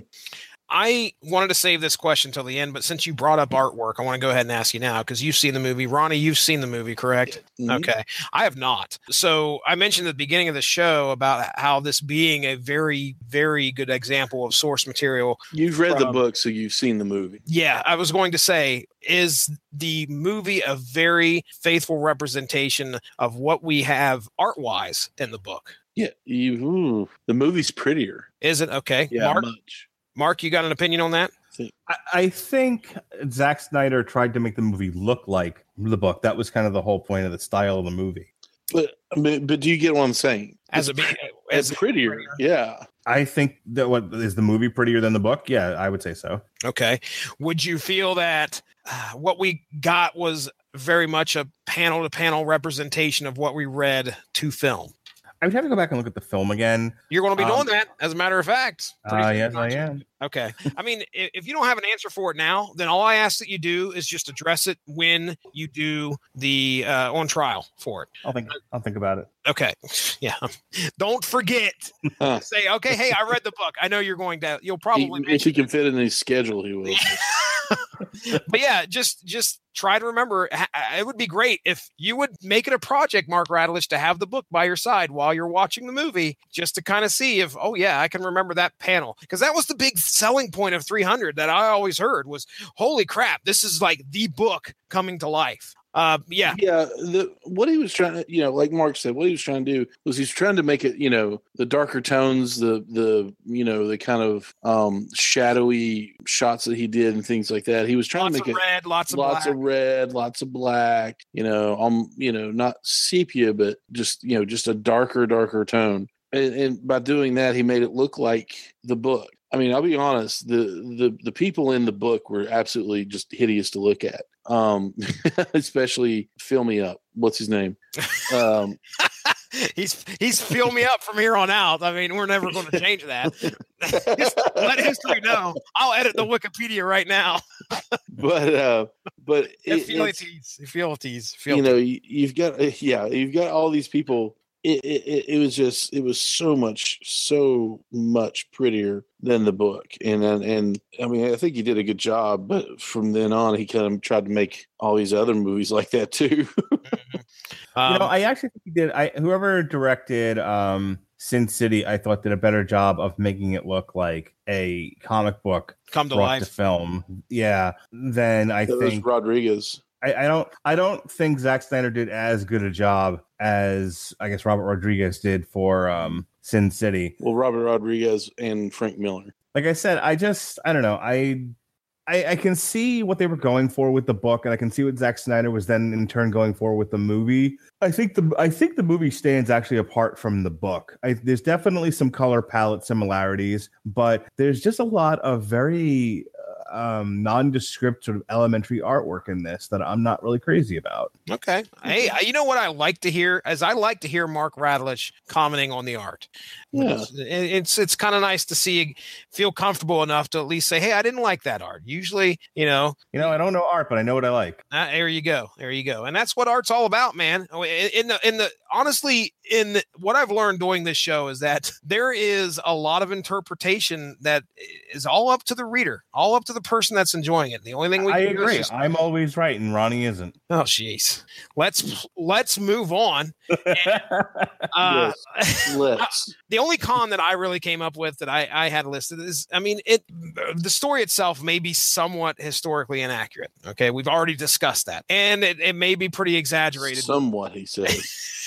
I wanted to save this question till the end, but since you brought up artwork, I want to go ahead and ask you now because you've seen the movie. Ronnie, you've seen the movie, correct? Mhm. Okay. I have not. So I mentioned at the beginning of the show about how this being a very, very good example of source material. You've read the From- book, so you've seen the movie. Yeah, I was going to say, is the movie a very faithful representation of what we have art wise in the book? Yeah, you. Ooh, the movie's prettier. Is it okay? Yeah, Mark, much. Mark, you got an opinion on that? I, I think Zack Snyder tried to make the movie look like the book. That was kind of the whole point of the style of the movie. But I but do you get what I'm saying? As a It's being, as prettier. prettier. Yeah. I think that what is the movie prettier than the book? Yeah, I would say so. Okay. Would you feel that uh, what we got was very much a panel to panel representation of what we read to film? I would have to go back and look at the film again. You're going to be Um, doing that, as a matter of fact. pretty Uh, yes, I am. Okay. I mean, if, if you don't have an answer for it now, then all I ask that you do is just address it when you do the uh, on trial for it. I'll think. I'll think about it. Okay. Yeah. Don't forget. Huh. Say, okay, hey, I read the book. I know you're going to. You'll He- probably if mention he can fit in his schedule, he will. but yeah, just just try to remember. It would be great if you would make it a project, Mark Radulich, to have the book by your side while you're watching the movie, just to kind of see if, oh yeah, I can remember that panel because that was the big selling point of 300 that I always heard was, holy crap, this is like the book coming to life. Uh, yeah, yeah the what he was trying to you know like mark said what he was trying to do was he's trying to make it you know the darker tones the the you know the kind of um shadowy shots that he did and things like that. He was trying lots to make it red, lots of lots black. of red lots of black you know um you know not sepia but just you know just a darker darker tone. And, and by doing that he made it look like the book i mean i'll be honest the the the people in the book were absolutely just hideous to look at um especially fill me up what's his name um he's he's fill me up from here on out. I mean, we're never going to change that. Let history know. I'll edit the Wikipedia right now. but uh but it, it's- Feelities, feelities, you know you, you've got yeah you've got all these people it, it it was just it was so much so much prettier than the book and and, and i mean i think he did a good job but from then on he kind of tried to make all these other movies like that too Um, you know, I actually think he did. I whoever directed um Sin City, I thought did a better job of making it look like a comic book come to life. to film. Yeah, then I think. rodriguez I, I don't. I don't think Zack Snyder did as good a job as I guess Robert Rodriguez did for um Sin City. well robert rodriguez and frank miller like I said, I just I don't know. I, I I can see what they were going for with the book, and I can see what Zack Snyder was then in turn going for with the movie. I think the I think the movie stands actually apart from the book. I, there's definitely some color palette similarities, but there's just a lot of very um, nondescript sort of elementary artwork in this that I'm not really crazy about. Okay. Hey, you know what I like to hear? As I like to hear Mark Radulich commenting on the art. yeah It's it's, it's kind of nice to see you feel comfortable enough to at least say, "Hey, I didn't like that art." Usually, you know, You know, I don't know art, but I know what I like. uh, there you go, there you go, and that's what art's all about, man. Oh, In in the in the honestly, in the, what I've learned doing this show is that there is a lot of interpretation that is all up to the reader, all up to the person that's enjoying it. The only thing we I can do is agree. just- I'm always right, and Ronnie isn't. oh, jeez. Let's let's move on. Uh, let's the only con that I really came up with that I, I had listed is, I mean, it the story itself may be somewhat historically inaccurate. Okay, we've already discussed that, and it, it may be pretty exaggerated. somewhat he says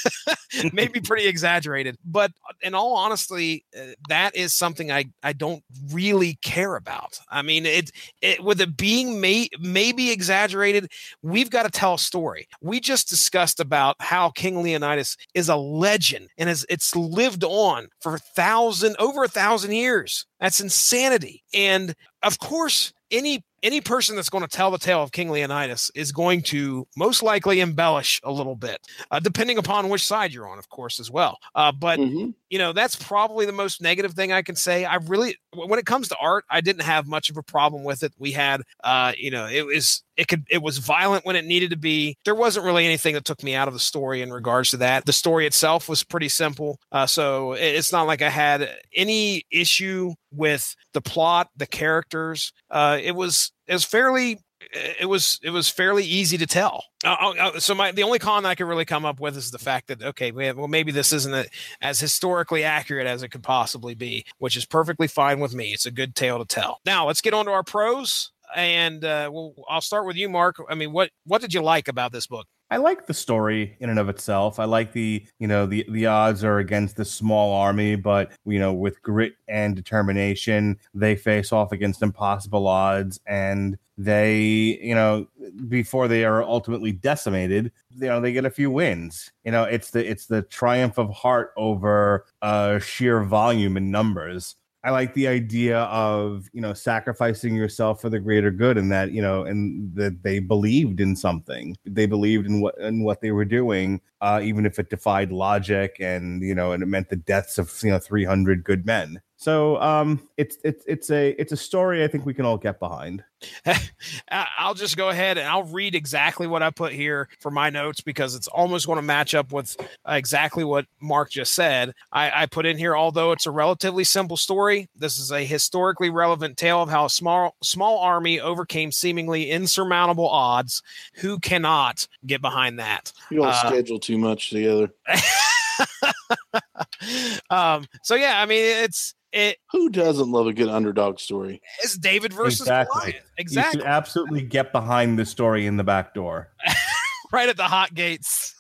may be pretty exaggerated, but in all honesty, uh, that is something I I don't really care about. I mean, it, it with it being may maybe exaggerated, we've got to tell a story. We just discussed about how King Leonidas is a legend and is it's lived on for a thousand over a thousand years. That's insanity. And of course, any any person that's going to tell the tale of King Leonidas is going to most likely embellish a little bit, uh, depending upon which side you're on, of course, as well. Uh, but Mhm. you know that's probably the most negative thing i can say. I really when it comes to art i didn't have much of a problem with it. We had uh you know it was it could it was violent when it needed to be. There wasn't really anything that took me out of the story in regards to that. The story itself was pretty simple uh so it's not like i had any issue with the plot the characters. Uh it was it was fairly it was it was fairly easy to tell. Uh, uh, uh, so my the only con I could really come up with is the fact that okay, well maybe this isn't as historically accurate as it could possibly be, which is perfectly fine with me. It's a good tale to tell. Now let's get on to our pros, and uh, well, I'll start with you, Mark. I mean, what what did you like about this book? I like the story in and of itself. I like the, you know, the the odds are against this small army, but you know, with grit and determination, they face off against impossible odds and they, you know, before they are ultimately decimated, you know, they get a few wins. You know, it's the it's the triumph of heart over uh sheer volume and numbers. I like the idea of you know sacrificing yourself for the greater good, and that you know, and that they believed in something. They believed in what in what they were doing, uh, even if it defied logic, and you know, and it meant the deaths of you know three hundred good men. So um, it's it's it's a it's a story I think we can all get behind. I- I'll just go ahead and I'll read exactly what I put here for my notes because it's almost going to match up with exactly what Mark just said. I, I put in here, although it's a relatively simple story, this is a historically relevant tale of how a small small army overcame seemingly insurmountable odds. Who cannot get behind that? you don't Uh, schedule too much together um, so yeah, I mean it's it who doesn't love a good underdog story It's David versus Exactly. Goliath. You Exactly. should absolutely get behind the story in the back door. right at the hot gates.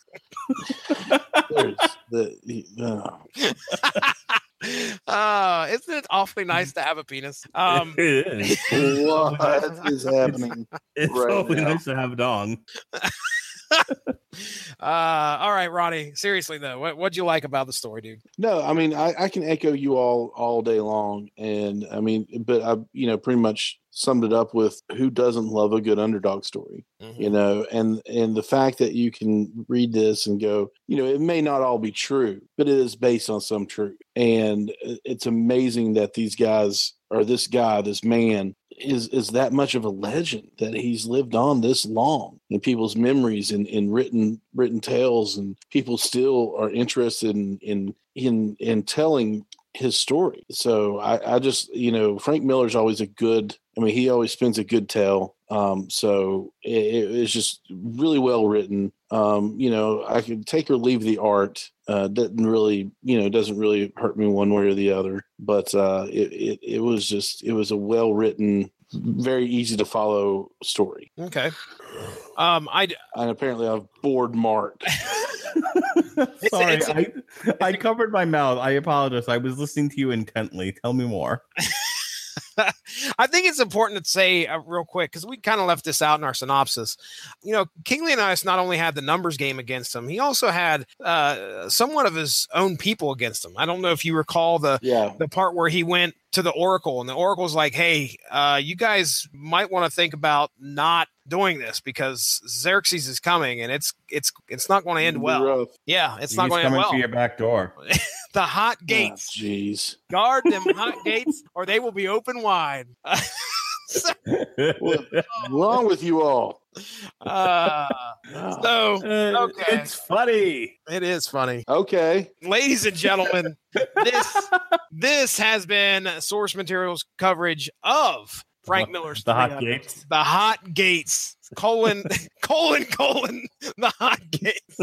The uh, uh, isn't it awfully nice to have a penis? Um, it is. what is happening It's right always now. nice to have a dong. uh, all right, Ronnie. Seriously though, what what'd you like about the story, dude? No, I mean I, I can echo you all all day long, and I mean, but I you know pretty much summed it up with who doesn't love a good underdog story, Mhm. you know, and and the fact that you can read this and go, you know, it may not all be true, but it is based on some truth, and it's amazing that these guys or this guy, this man, is is that much of a legend that he's lived on this long in people's memories and in written written tales and people still are interested in in in in telling his story. So I, I just, you know, Frank Miller's always a good. I mean, he always spins a good tale. Um, so it, it's just really well written. Um, you know, I could take or leave the art. Uh, doesn't really, you know, it doesn't really hurt me one way or the other. But uh, it, it it was just, it was a well written, very easy to follow story. Okay. Um, I And apparently, I've bored Mark. Sorry, it's- I, I covered my mouth. I apologize. I was listening to you intently. Tell me more. I think it's important to say uh, real quick because we kind of left this out in our synopsis. You know, King Leonidas not only had the numbers game against him, he also had uh, somewhat of his own people against him. I don't know if you recall the Yeah, the part where he went to the Oracle and the Oracle's like, "Hey, uh, you guys might want to think about not doing this because Xerxes is coming and it's it's it's not going to end well. rough. Yeah, it's He's not going to end coming well. to your back door. The hot Oh, gates, Jeez. guard them hot gates, or they will be open wide." So, What's wrong with you all? uh, Ah, so Uh, Okay. It's funny. it is funny, Okay. ladies and gentlemen. this this has been source materials coverage of Frank Miller's The hot gates. the hot gates colon colon colon the hot gates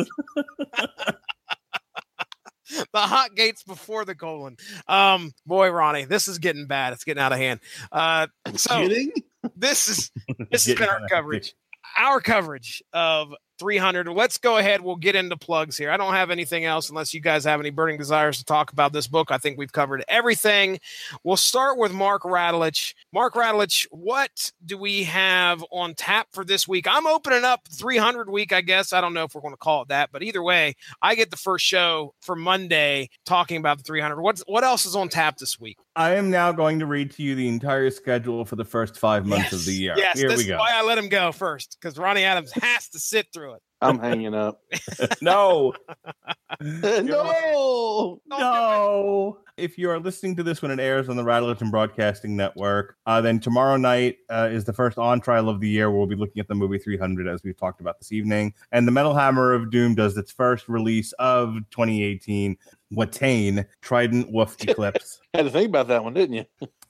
the hot gates before the colon um boy ronnie this is getting bad. It's getting out of hand. Uh so Kidding? this is this has been our coverage our coverage of 300 let's go ahead. We'll get into plugs here. I don't have anything else unless you guys have any burning desires to talk about this book. I think we've covered everything. We'll start with mark radulich mark radulich what do we have on tap for this week? I'm opening up 300 week i guess. I don't know if we're going to call it that but either way i get the first show for monday talking about the 300 what's what else is on tap this week I am now going to read to you the entire schedule for the first five months of the year. yes Here this we is why i let him go first because ronnie adams has to sit through it I'm hanging up. no, no. no. If you are listening to this when it airs on the Rattleton Broadcasting Network, uh, then tomorrow night uh, is the first on trial of the year. We'll be looking at the movie 300 as we've talked about this evening. And the Metal Hammer of Doom does its first release of 2018. Watain Trident Wolf Eclipse. Had to think about that one, didn't you?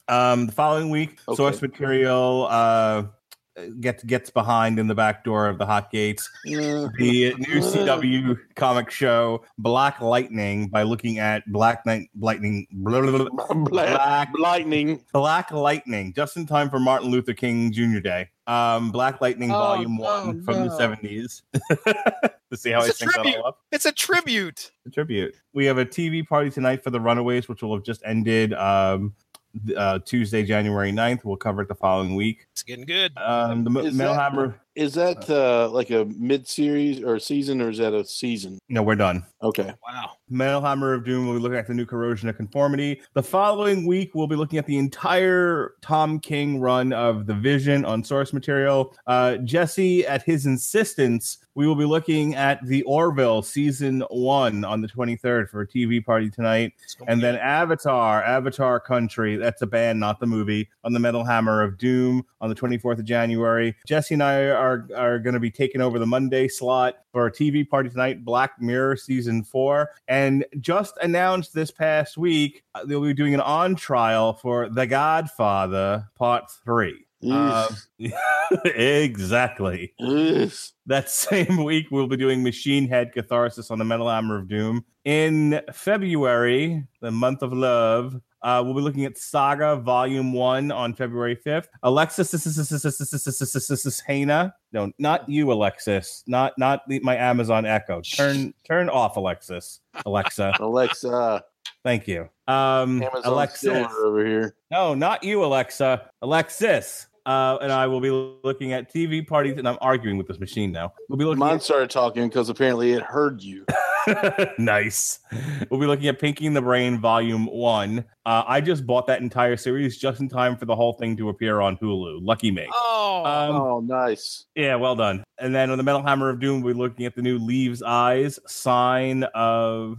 Um, the following week, Okay. source material uh, gets gets behind in the back door of the hot gates. Yeah. The new CW comic show Black Lightning by looking at Black Night Lightning blah, blah, blah, blah, Black, Black lightning. Black Lightning just in time for Martin Luther King Jr. Day. Um, Black Lightning Oh, Volume no, One from the seventies. to see how It's I a sync that all up. it's a tribute A tribute. We have a TV party tonight for the Runaways, which will have just ended um, th- uh, Tuesday, January 9th. We'll cover it the following week. it's getting good Um, the Is Metal that- Hammer. Is that uh, like a mid series or season, or is that a season? No, we're done. Okay. wow Metal Hammer of Doom We'll be looking at the new Corrosion of Conformity. The following week, we'll be looking at the entire Tom King run of The Vision on source material. Uh, Jesse, at his insistence, we will be looking at The Orville season one on the 23rd for a TV party tonight. And then Avatar, Avatar Country, that's a band, not the movie, on the Metal Hammer of Doom on the 24th of January. Jesse and I are, are going to be taking over the Monday slot for a TV party tonight, Black Mirror Season 4. And just announced this past week, uh, they'll be doing an on trial for The Godfather Part 3. Uh, exactly. Ugh. That same week, we'll be doing Machine Head Catharsis on the Metal Hammer of Doom. In February, the month of love, uh, we'll be looking at Saga Volume 1 on February 5th. Alexis Hana. No, not you, Alexis. Not not my Amazon Echo. Turn turn off, Alexis. Alexa. Alexa, Thank you. Um, Amazon Alexis. Over here. No, not you, Alexa. Alexis. Uh, and I will be looking at TV parties, and I'm arguing with this machine now. We'll be looking Mine started talking because apparently it heard you. nice. We'll be looking at Pinky in the Brain Volume One. Uh, I just bought that entire series just in time for the whole thing to appear on Hulu. Lucky me. oh Um, oh, nice. Yeah, well done. And then on the Metal Hammer of Doom, we're looking at the new Leaves Eyes sign of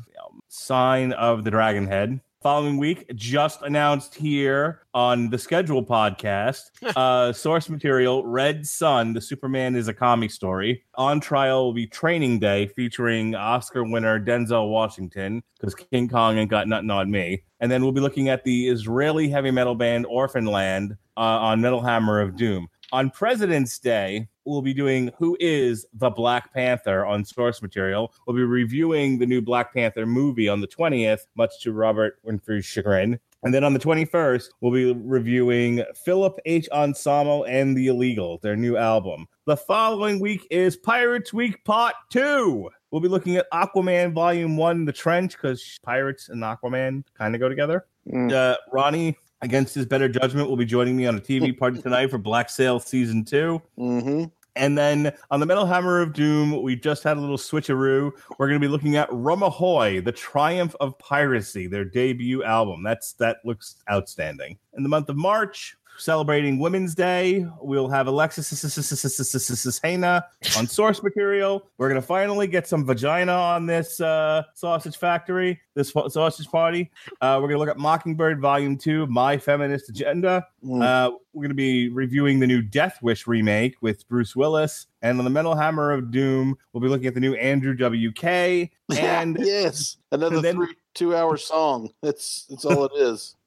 sign of the Dragon Head. Following week, just announced here on the Schedule podcast, uh, source material Red Son, the Superman is a comic story. On trial will be Training Day featuring Oscar winner Denzel Washington, because King Kong ain't got nothing on me. And then we'll be looking at the Israeli heavy metal band Orphan Land uh, on Metal Hammer of Doom. On President's Day, we'll be doing Who is the Black Panther on source material. We'll be reviewing the new Black Panther movie on the 20th, much to Robert Winfrey's chagrin. And then on the 21st, we'll be reviewing Philip H. Anselmo and the Illegal, their new album. The following week is Pirates Week Part 2. We'll be looking at Aquaman Volume 1, The Trench, because pirates and Aquaman kind of go together. Mm. Uh, Ronnie, against his better judgment, will be joining me on a TV party tonight for Black Sail Season 2. hmm And then on the Metal Hammer of Doom, we just had a little switcheroo. We're going to be looking at Rumahoy, The Triumph of Piracy, their debut album. That's that looks outstanding. In the month of March, celebrating Women's Day, we'll have Alexis Hena on source material. We're going to finally get some vagina on this uh, sausage factory, this fa- sausage party. Uh, we're going to look at Mockingbird Volume 2, My Feminist Agenda. Mm. Uh, we're going to be reviewing the new Death Wish remake with Bruce Willis. And on the Metal Hammer of Doom, we'll be looking at the new Andrew WK. And yes, another and then- three, two-hour song. That's that's all it is.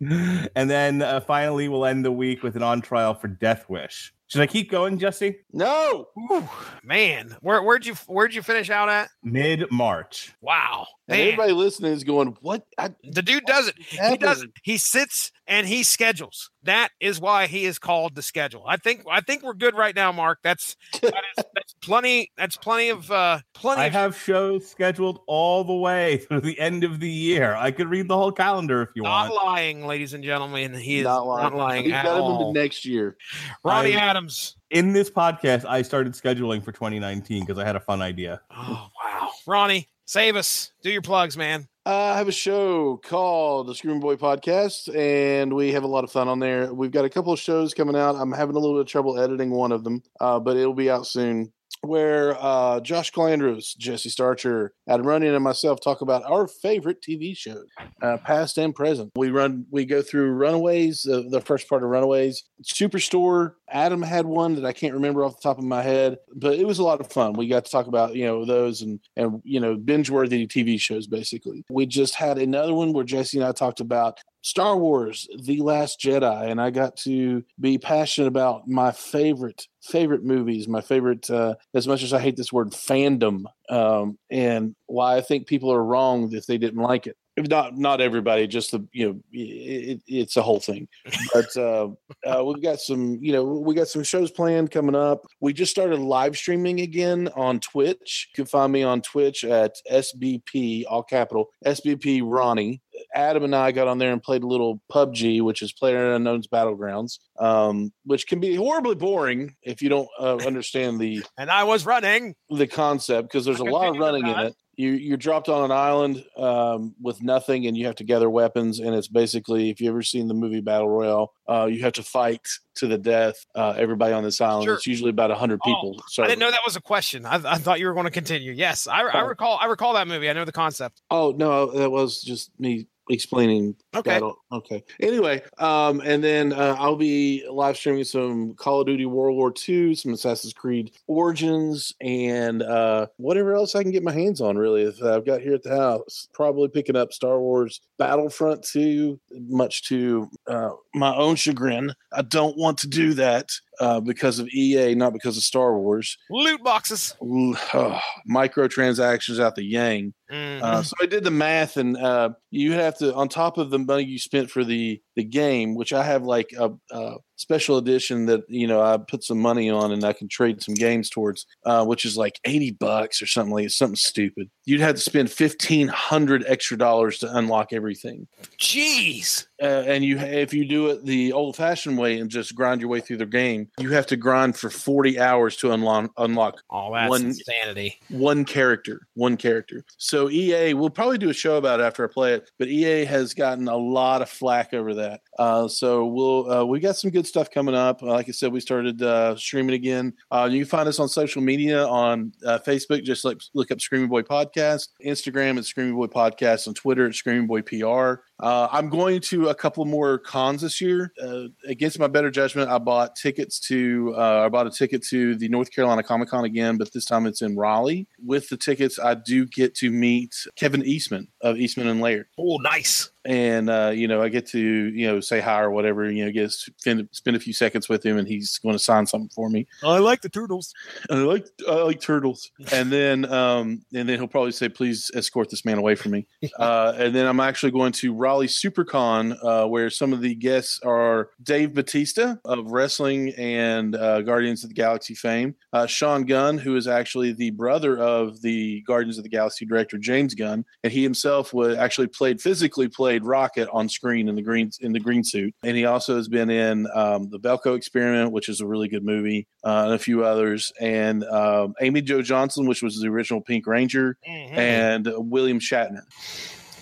and then uh, finally, we'll end the week with an on trial for Death Wish. Should I keep going, Jesse? No, Ooh, man, where where'd you where'd you finish out at? Mid March. Wow, and everybody listening is going, "What? I, the dude does it. He does it. He sits and he schedules. That is why he is called the schedule. I think I think we're good right now, Mark. That is, that's plenty. That's plenty of uh plenty. I of, have shows scheduled all the way through the end of the year. I could read the whole calendar if you not want. Not lying, ladies and gentlemen. He is not lying. not lying He's at got him all. into next year. Ronnie I- Adams. In this podcast, I started scheduling for 2019 because I had a fun idea. Oh wow, Ronnie, save us. Do your plugs, man. Uh, I have a show called the Screaming Boy Podcast, and we have a lot of fun on there. We've got a couple of shows coming out. I'm having a little bit of trouble editing one of them, uh, but it'll be out soon. Where uh, Josh Calandros, Jesse Starcher, Adam Runyon, and myself talk about our favorite TV shows, uh, past and present. We run, we go through Runaways, uh, the first part of Runaways, Superstore. Adam had one that I can't remember off the top of my head, but it was a lot of fun. We got to talk about you know those and and you know binge worthy TV shows basically. We just had another one where Jesse and I talked about Star Wars: The Last Jedi, and I got to be passionate about my favorite favorite movies, my favorite. Uh, as much as I hate this word fandom, um, and why I think people are wrong if they didn't like it. If Not not everybody, just the you know it, it's a whole thing. But uh, uh, we've got some you know we got some shows planned coming up. We just started live streaming again on Twitch. You can find me on Twitch at SBP all capital SBP Ronnie. Adam and I got on there and played a little PUBG, which is Player Unknown's Battlegrounds, um, which can be horribly boring if you don't uh, understand the And I was running. the concept because there's I a lot of running in it. You you're dropped on an island um, with nothing, and you have to gather weapons. And it's basically, if you ever seen the movie Battle Royale, uh, you have to fight to the death. Uh, everybody on this island. Sure. It's usually about hundred Oh, people. so I didn't know that was a question. I, I thought you were going to continue. Yes, I, I Oh. recall. I recall that movie. I know the concept. Oh no, that was just me explaining Okay. battle. Okay. Anyway, um, and then uh, I'll be live streaming some Call of Duty World War II, some Assassin's Creed Origins, and uh, whatever else I can get my hands on. Really, if I've got here at the house, probably picking up Star Wars Battlefront 2, much to uh, my own chagrin. I don't want to do that uh, because of EA, not because of Star Wars. Loot boxes. Oh, microtransactions out the yang. Mhm. Uh, so I did the math, and uh, you have to, on top of the money you spent for the the game, which I have like a, a special edition that you know I put some money on, and I can trade some games towards, uh, which is like eighty bucks or something like something stupid. You'd have to spend fifteen hundred extra dollars to unlock everything, Jeez. uh, and you if you do it the old fashioned way and just grind your way through the game, you have to grind for forty hours to unlock unlock Oh, that's One- insanity. one character, one character. So EA, we'll probably do a show about it after I play it, but EA has gotten a lot of flack over that. Uh, so we'll uh, we got some good stuff coming up. Like I said, we started uh, streaming again. Uh, you can find us on social media on uh, Facebook, just like look up Screaming Boy Podcast, Instagram at Screaming Boy Podcast, on Twitter at Screaming Boy PR. Uh, I'm going to a couple more cons this year. Uh, against my better judgment, I bought tickets to. Uh, I bought a ticket to the North Carolina Comic Con again, but this time it's in Raleigh. With the tickets, I do get to meet Kevin Eastman of Eastman and Laird. Oh, nice and uh, you know I get to you know say hi or whatever. You know, get spend spend a few seconds with him, and he's going to sign something for me. I like the turtles. I like I like turtles. And then um, and then he'll probably say, "Please escort this man away from me." uh, and then I'm actually going to Raleigh SuperCon, uh, where some of the guests are Dave Batista of wrestling and uh, Guardians of the Galaxy fame, uh, Sean Gunn, who is actually the brother of the Guardians of the Galaxy director James Gunn, and he himself was actually played physically played Rocket on screen in the green in the green suit, and he also has been in um, the Belko Experiment, which is a really good movie, uh, and a few others, and um, Amy Jo Johnson, which was the original Pink Ranger, mm-hmm. and William Shatner.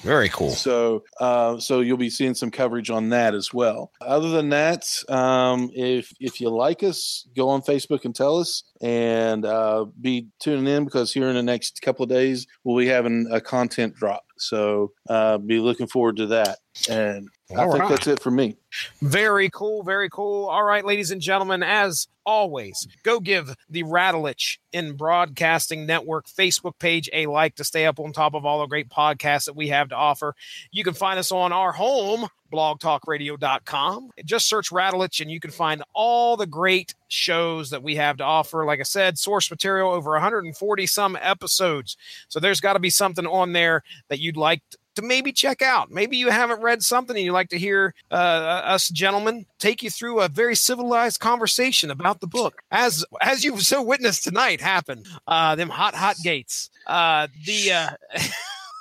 Very cool. So, uh, so you'll be seeing some coverage on that as well. Other than that, um, if if you like us, go on Facebook and tell us, and uh, be tuning in because here in the next couple of days we'll be having a content drop. So, uh, be looking forward to that. And All I think right. that's it for me. Very cool. Very cool. All right, ladies and gentlemen, as always, go give the Radulich in Broadcasting Network Facebook page a like to stay up on top of all the great podcasts that we have to offer. You can find us on our home, blogtalkradio.com. Just search Radulich and you can find all the great shows that we have to offer. Like I said, source material over 140 some episodes. So there's got to be something on there that you'd like to maybe check out. Maybe you haven't read something and you'd like to hear uh, us gentlemen take you through a very civilized conversation about the book, as as you've so witnessed tonight happen. Uh, them hot hot gates. Uh, the uh,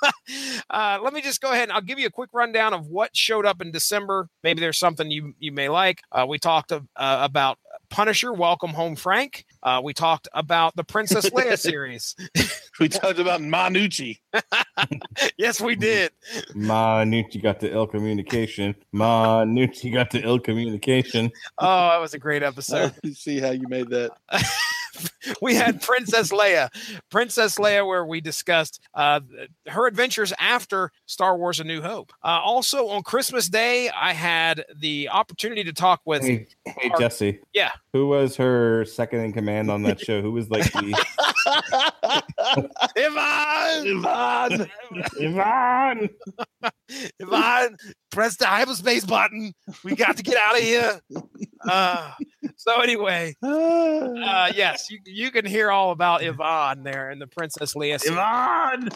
uh, let me just go ahead and I'll give you a quick rundown of what showed up in December. Maybe there's something you you may like. Uh, we talked uh, about Punisher, Welcome Home Frank. Uh, we talked about the Princess Leia series. we talked about Manucci. yes, we did. Manucci got the ill communication. Manucci got the ill communication. Oh, that was a great episode. see how you made that. we had Princess Leia, Princess Leia, where we discussed uh, her adventures after Star Wars: A New Hope. Uh, also on Christmas Day, I had the opportunity to talk with. Hey, hey our, Jesse. Yeah. Who was her second in command on that show? Who was like the Ivan? Ivan! Ivan! Ivan! Press the hyperspace button. We got to get out of here. Uh, so anyway, uh, yes, you, you can hear all about Yvonne there and the Princess Leia. Yvonne.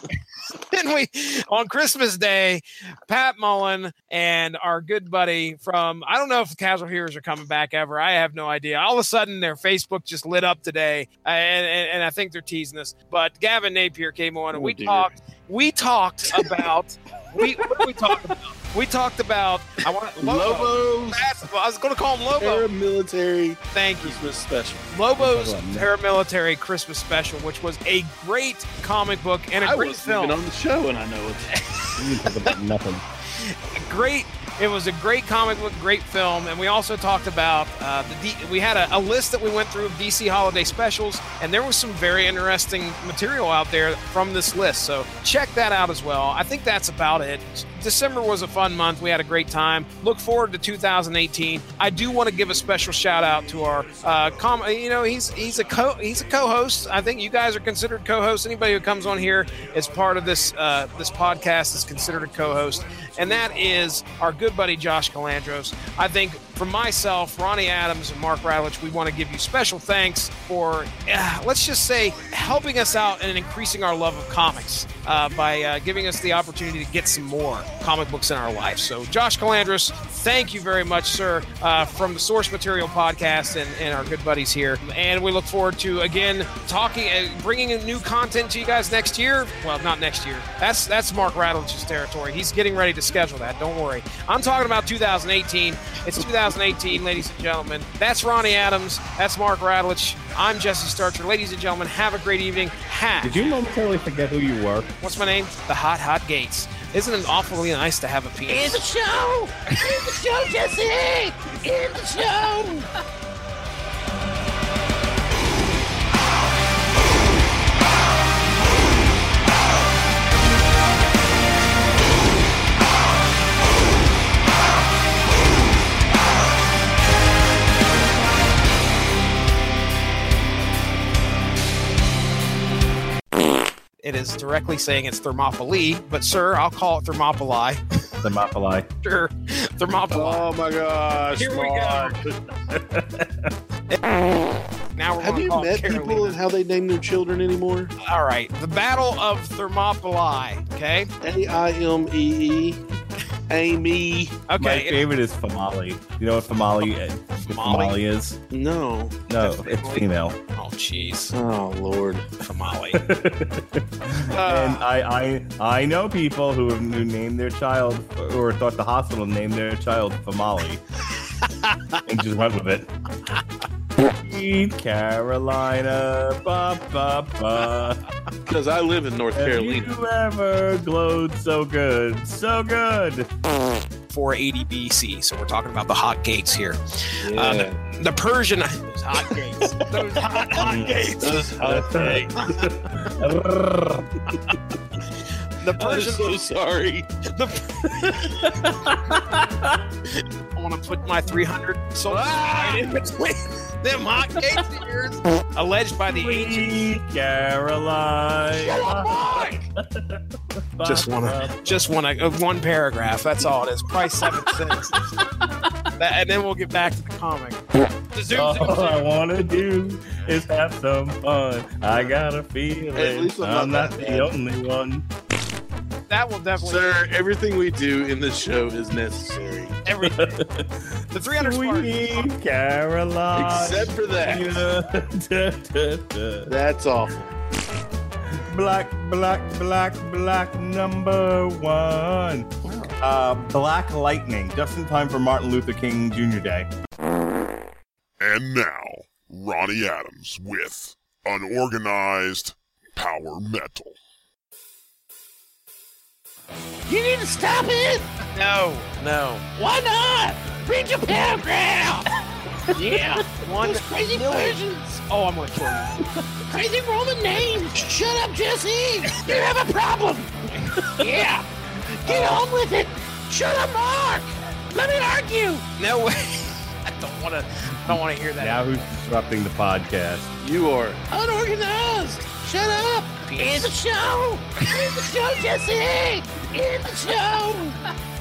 and we on Christmas Day, Pat Mullen and our good buddy from I don't know if the Casual Heroes are coming back ever. I have no idea. All of a sudden, their Facebook just lit up today, and, and, and I think they're teasing us. But Gavin Napier came on, and oh, we dear. talked. We talked about we we talked about we talked about I want Lobos. I was going to call them Lobo. Paramilitary. Thank you. Christmas special. Lobo's Paramilitary Christmas special, which was a great comic book and a I great film. on the show, and I know it. you talk about nothing. great it was a great comic book, great film, and we also talked about uh, the. D- we had a, a, list that we went through of DC holiday specials, and there was some very interesting material out there from this list. So check that out as well. I think that's about it. December was a fun month. We had a great time. Look forward to 2018. I do want to give a special shout out to our uh, com. You know, he's he's a co he's a co-host. I think you guys are considered co-hosts. Anybody who comes on here as part of this uh, this podcast is considered a co-host, and that is our good buddy Josh Calandros. I think for myself, Ronnie Adams, and Mark Radulich, we want to give you special thanks for, uh, let's just say, helping us out and increasing our love of comics uh, by uh, giving us the opportunity to get some more comic books in our life. So, Josh Calandros, thank you very much, sir, uh, from the Source Material Podcast and, and, our good buddies here. And we look forward to, again, talking and bringing new content to you guys next year. Well, not next year. That's, that's Mark Radulich's territory. He's getting ready to schedule that. Don't worry. I'm talking about 2018. It's 2018, ladies and gentlemen. That's Ronnie Adams. That's Mark Radulich. I'm Jesse Starcher. Ladies and gentlemen, have a great evening. Ha- Did you momentarily forget who you were? What's my name? The Hot Hot Gates. Isn't it awfully nice to have a penis? In the show! In the show, Jesse! In the show! It is directly saying it's Thermopylae, but sir, I'll call it Thermopylae. Thermopylae. Sure, Thermopylae. Oh my gosh! Here we go. Mark. now we're Have you call it met people and how they name their children anymore? All right, the Battle of Thermopylae. Okay, A I M E E. Amy. Okay. My favorite is famali. You know what famali, uh, Famali? famali is? No. No, it's female. oh, jeez, Oh Lord. Famali. and I, I I know people who have who named their child or thought the hospital named their child Famali and just went with it. Sweet Carolina, ba ba ba. Because I live in North Have Carolina. you ever glowed so good, so good? 480 BC. So we're talking about the hot gates here. Yeah. Uh, The Persian those hot gates. Those hot, hot gates. okay. The I'm Persian. so sorry. The, I want to put my 300 souls right in between them hot gates of yours. Alleged by the ancients. Sweet Caroline. Just wanna- Just one, uh, one paragraph. That's all it is. Price seven cents. That- and then we'll get back to the comic. The zoom, All zoom, I wanna do is have some fun. I got a feeling At least I'm I'm not not the only one. That will definitely Sir, everything we do in this show is necessary. everything. The 300 Spartans. Sweet Caroline. Except for that. that. That's awful. Black, black, black, black number one. Uh, Black Lightning, just in time for Martin Luther King Jr. Day. And now, Ronnie Adams with Unorganized Power Metal. You need to stop it. No, no. Why not? Read your paragraph. yeah. One Those crazy million. versions. Oh, I'm gonna kill you. Crazy Roman names. Shut up, Jesse. You have a problem. yeah. Get oh. on with it. Shut up, Mark. Let me argue. No way. I don't want to. I Don't want to hear that. Now who's disrupting the podcast? You are. Unorganized. Shut up. End the show. End the show, Jesse. End the show.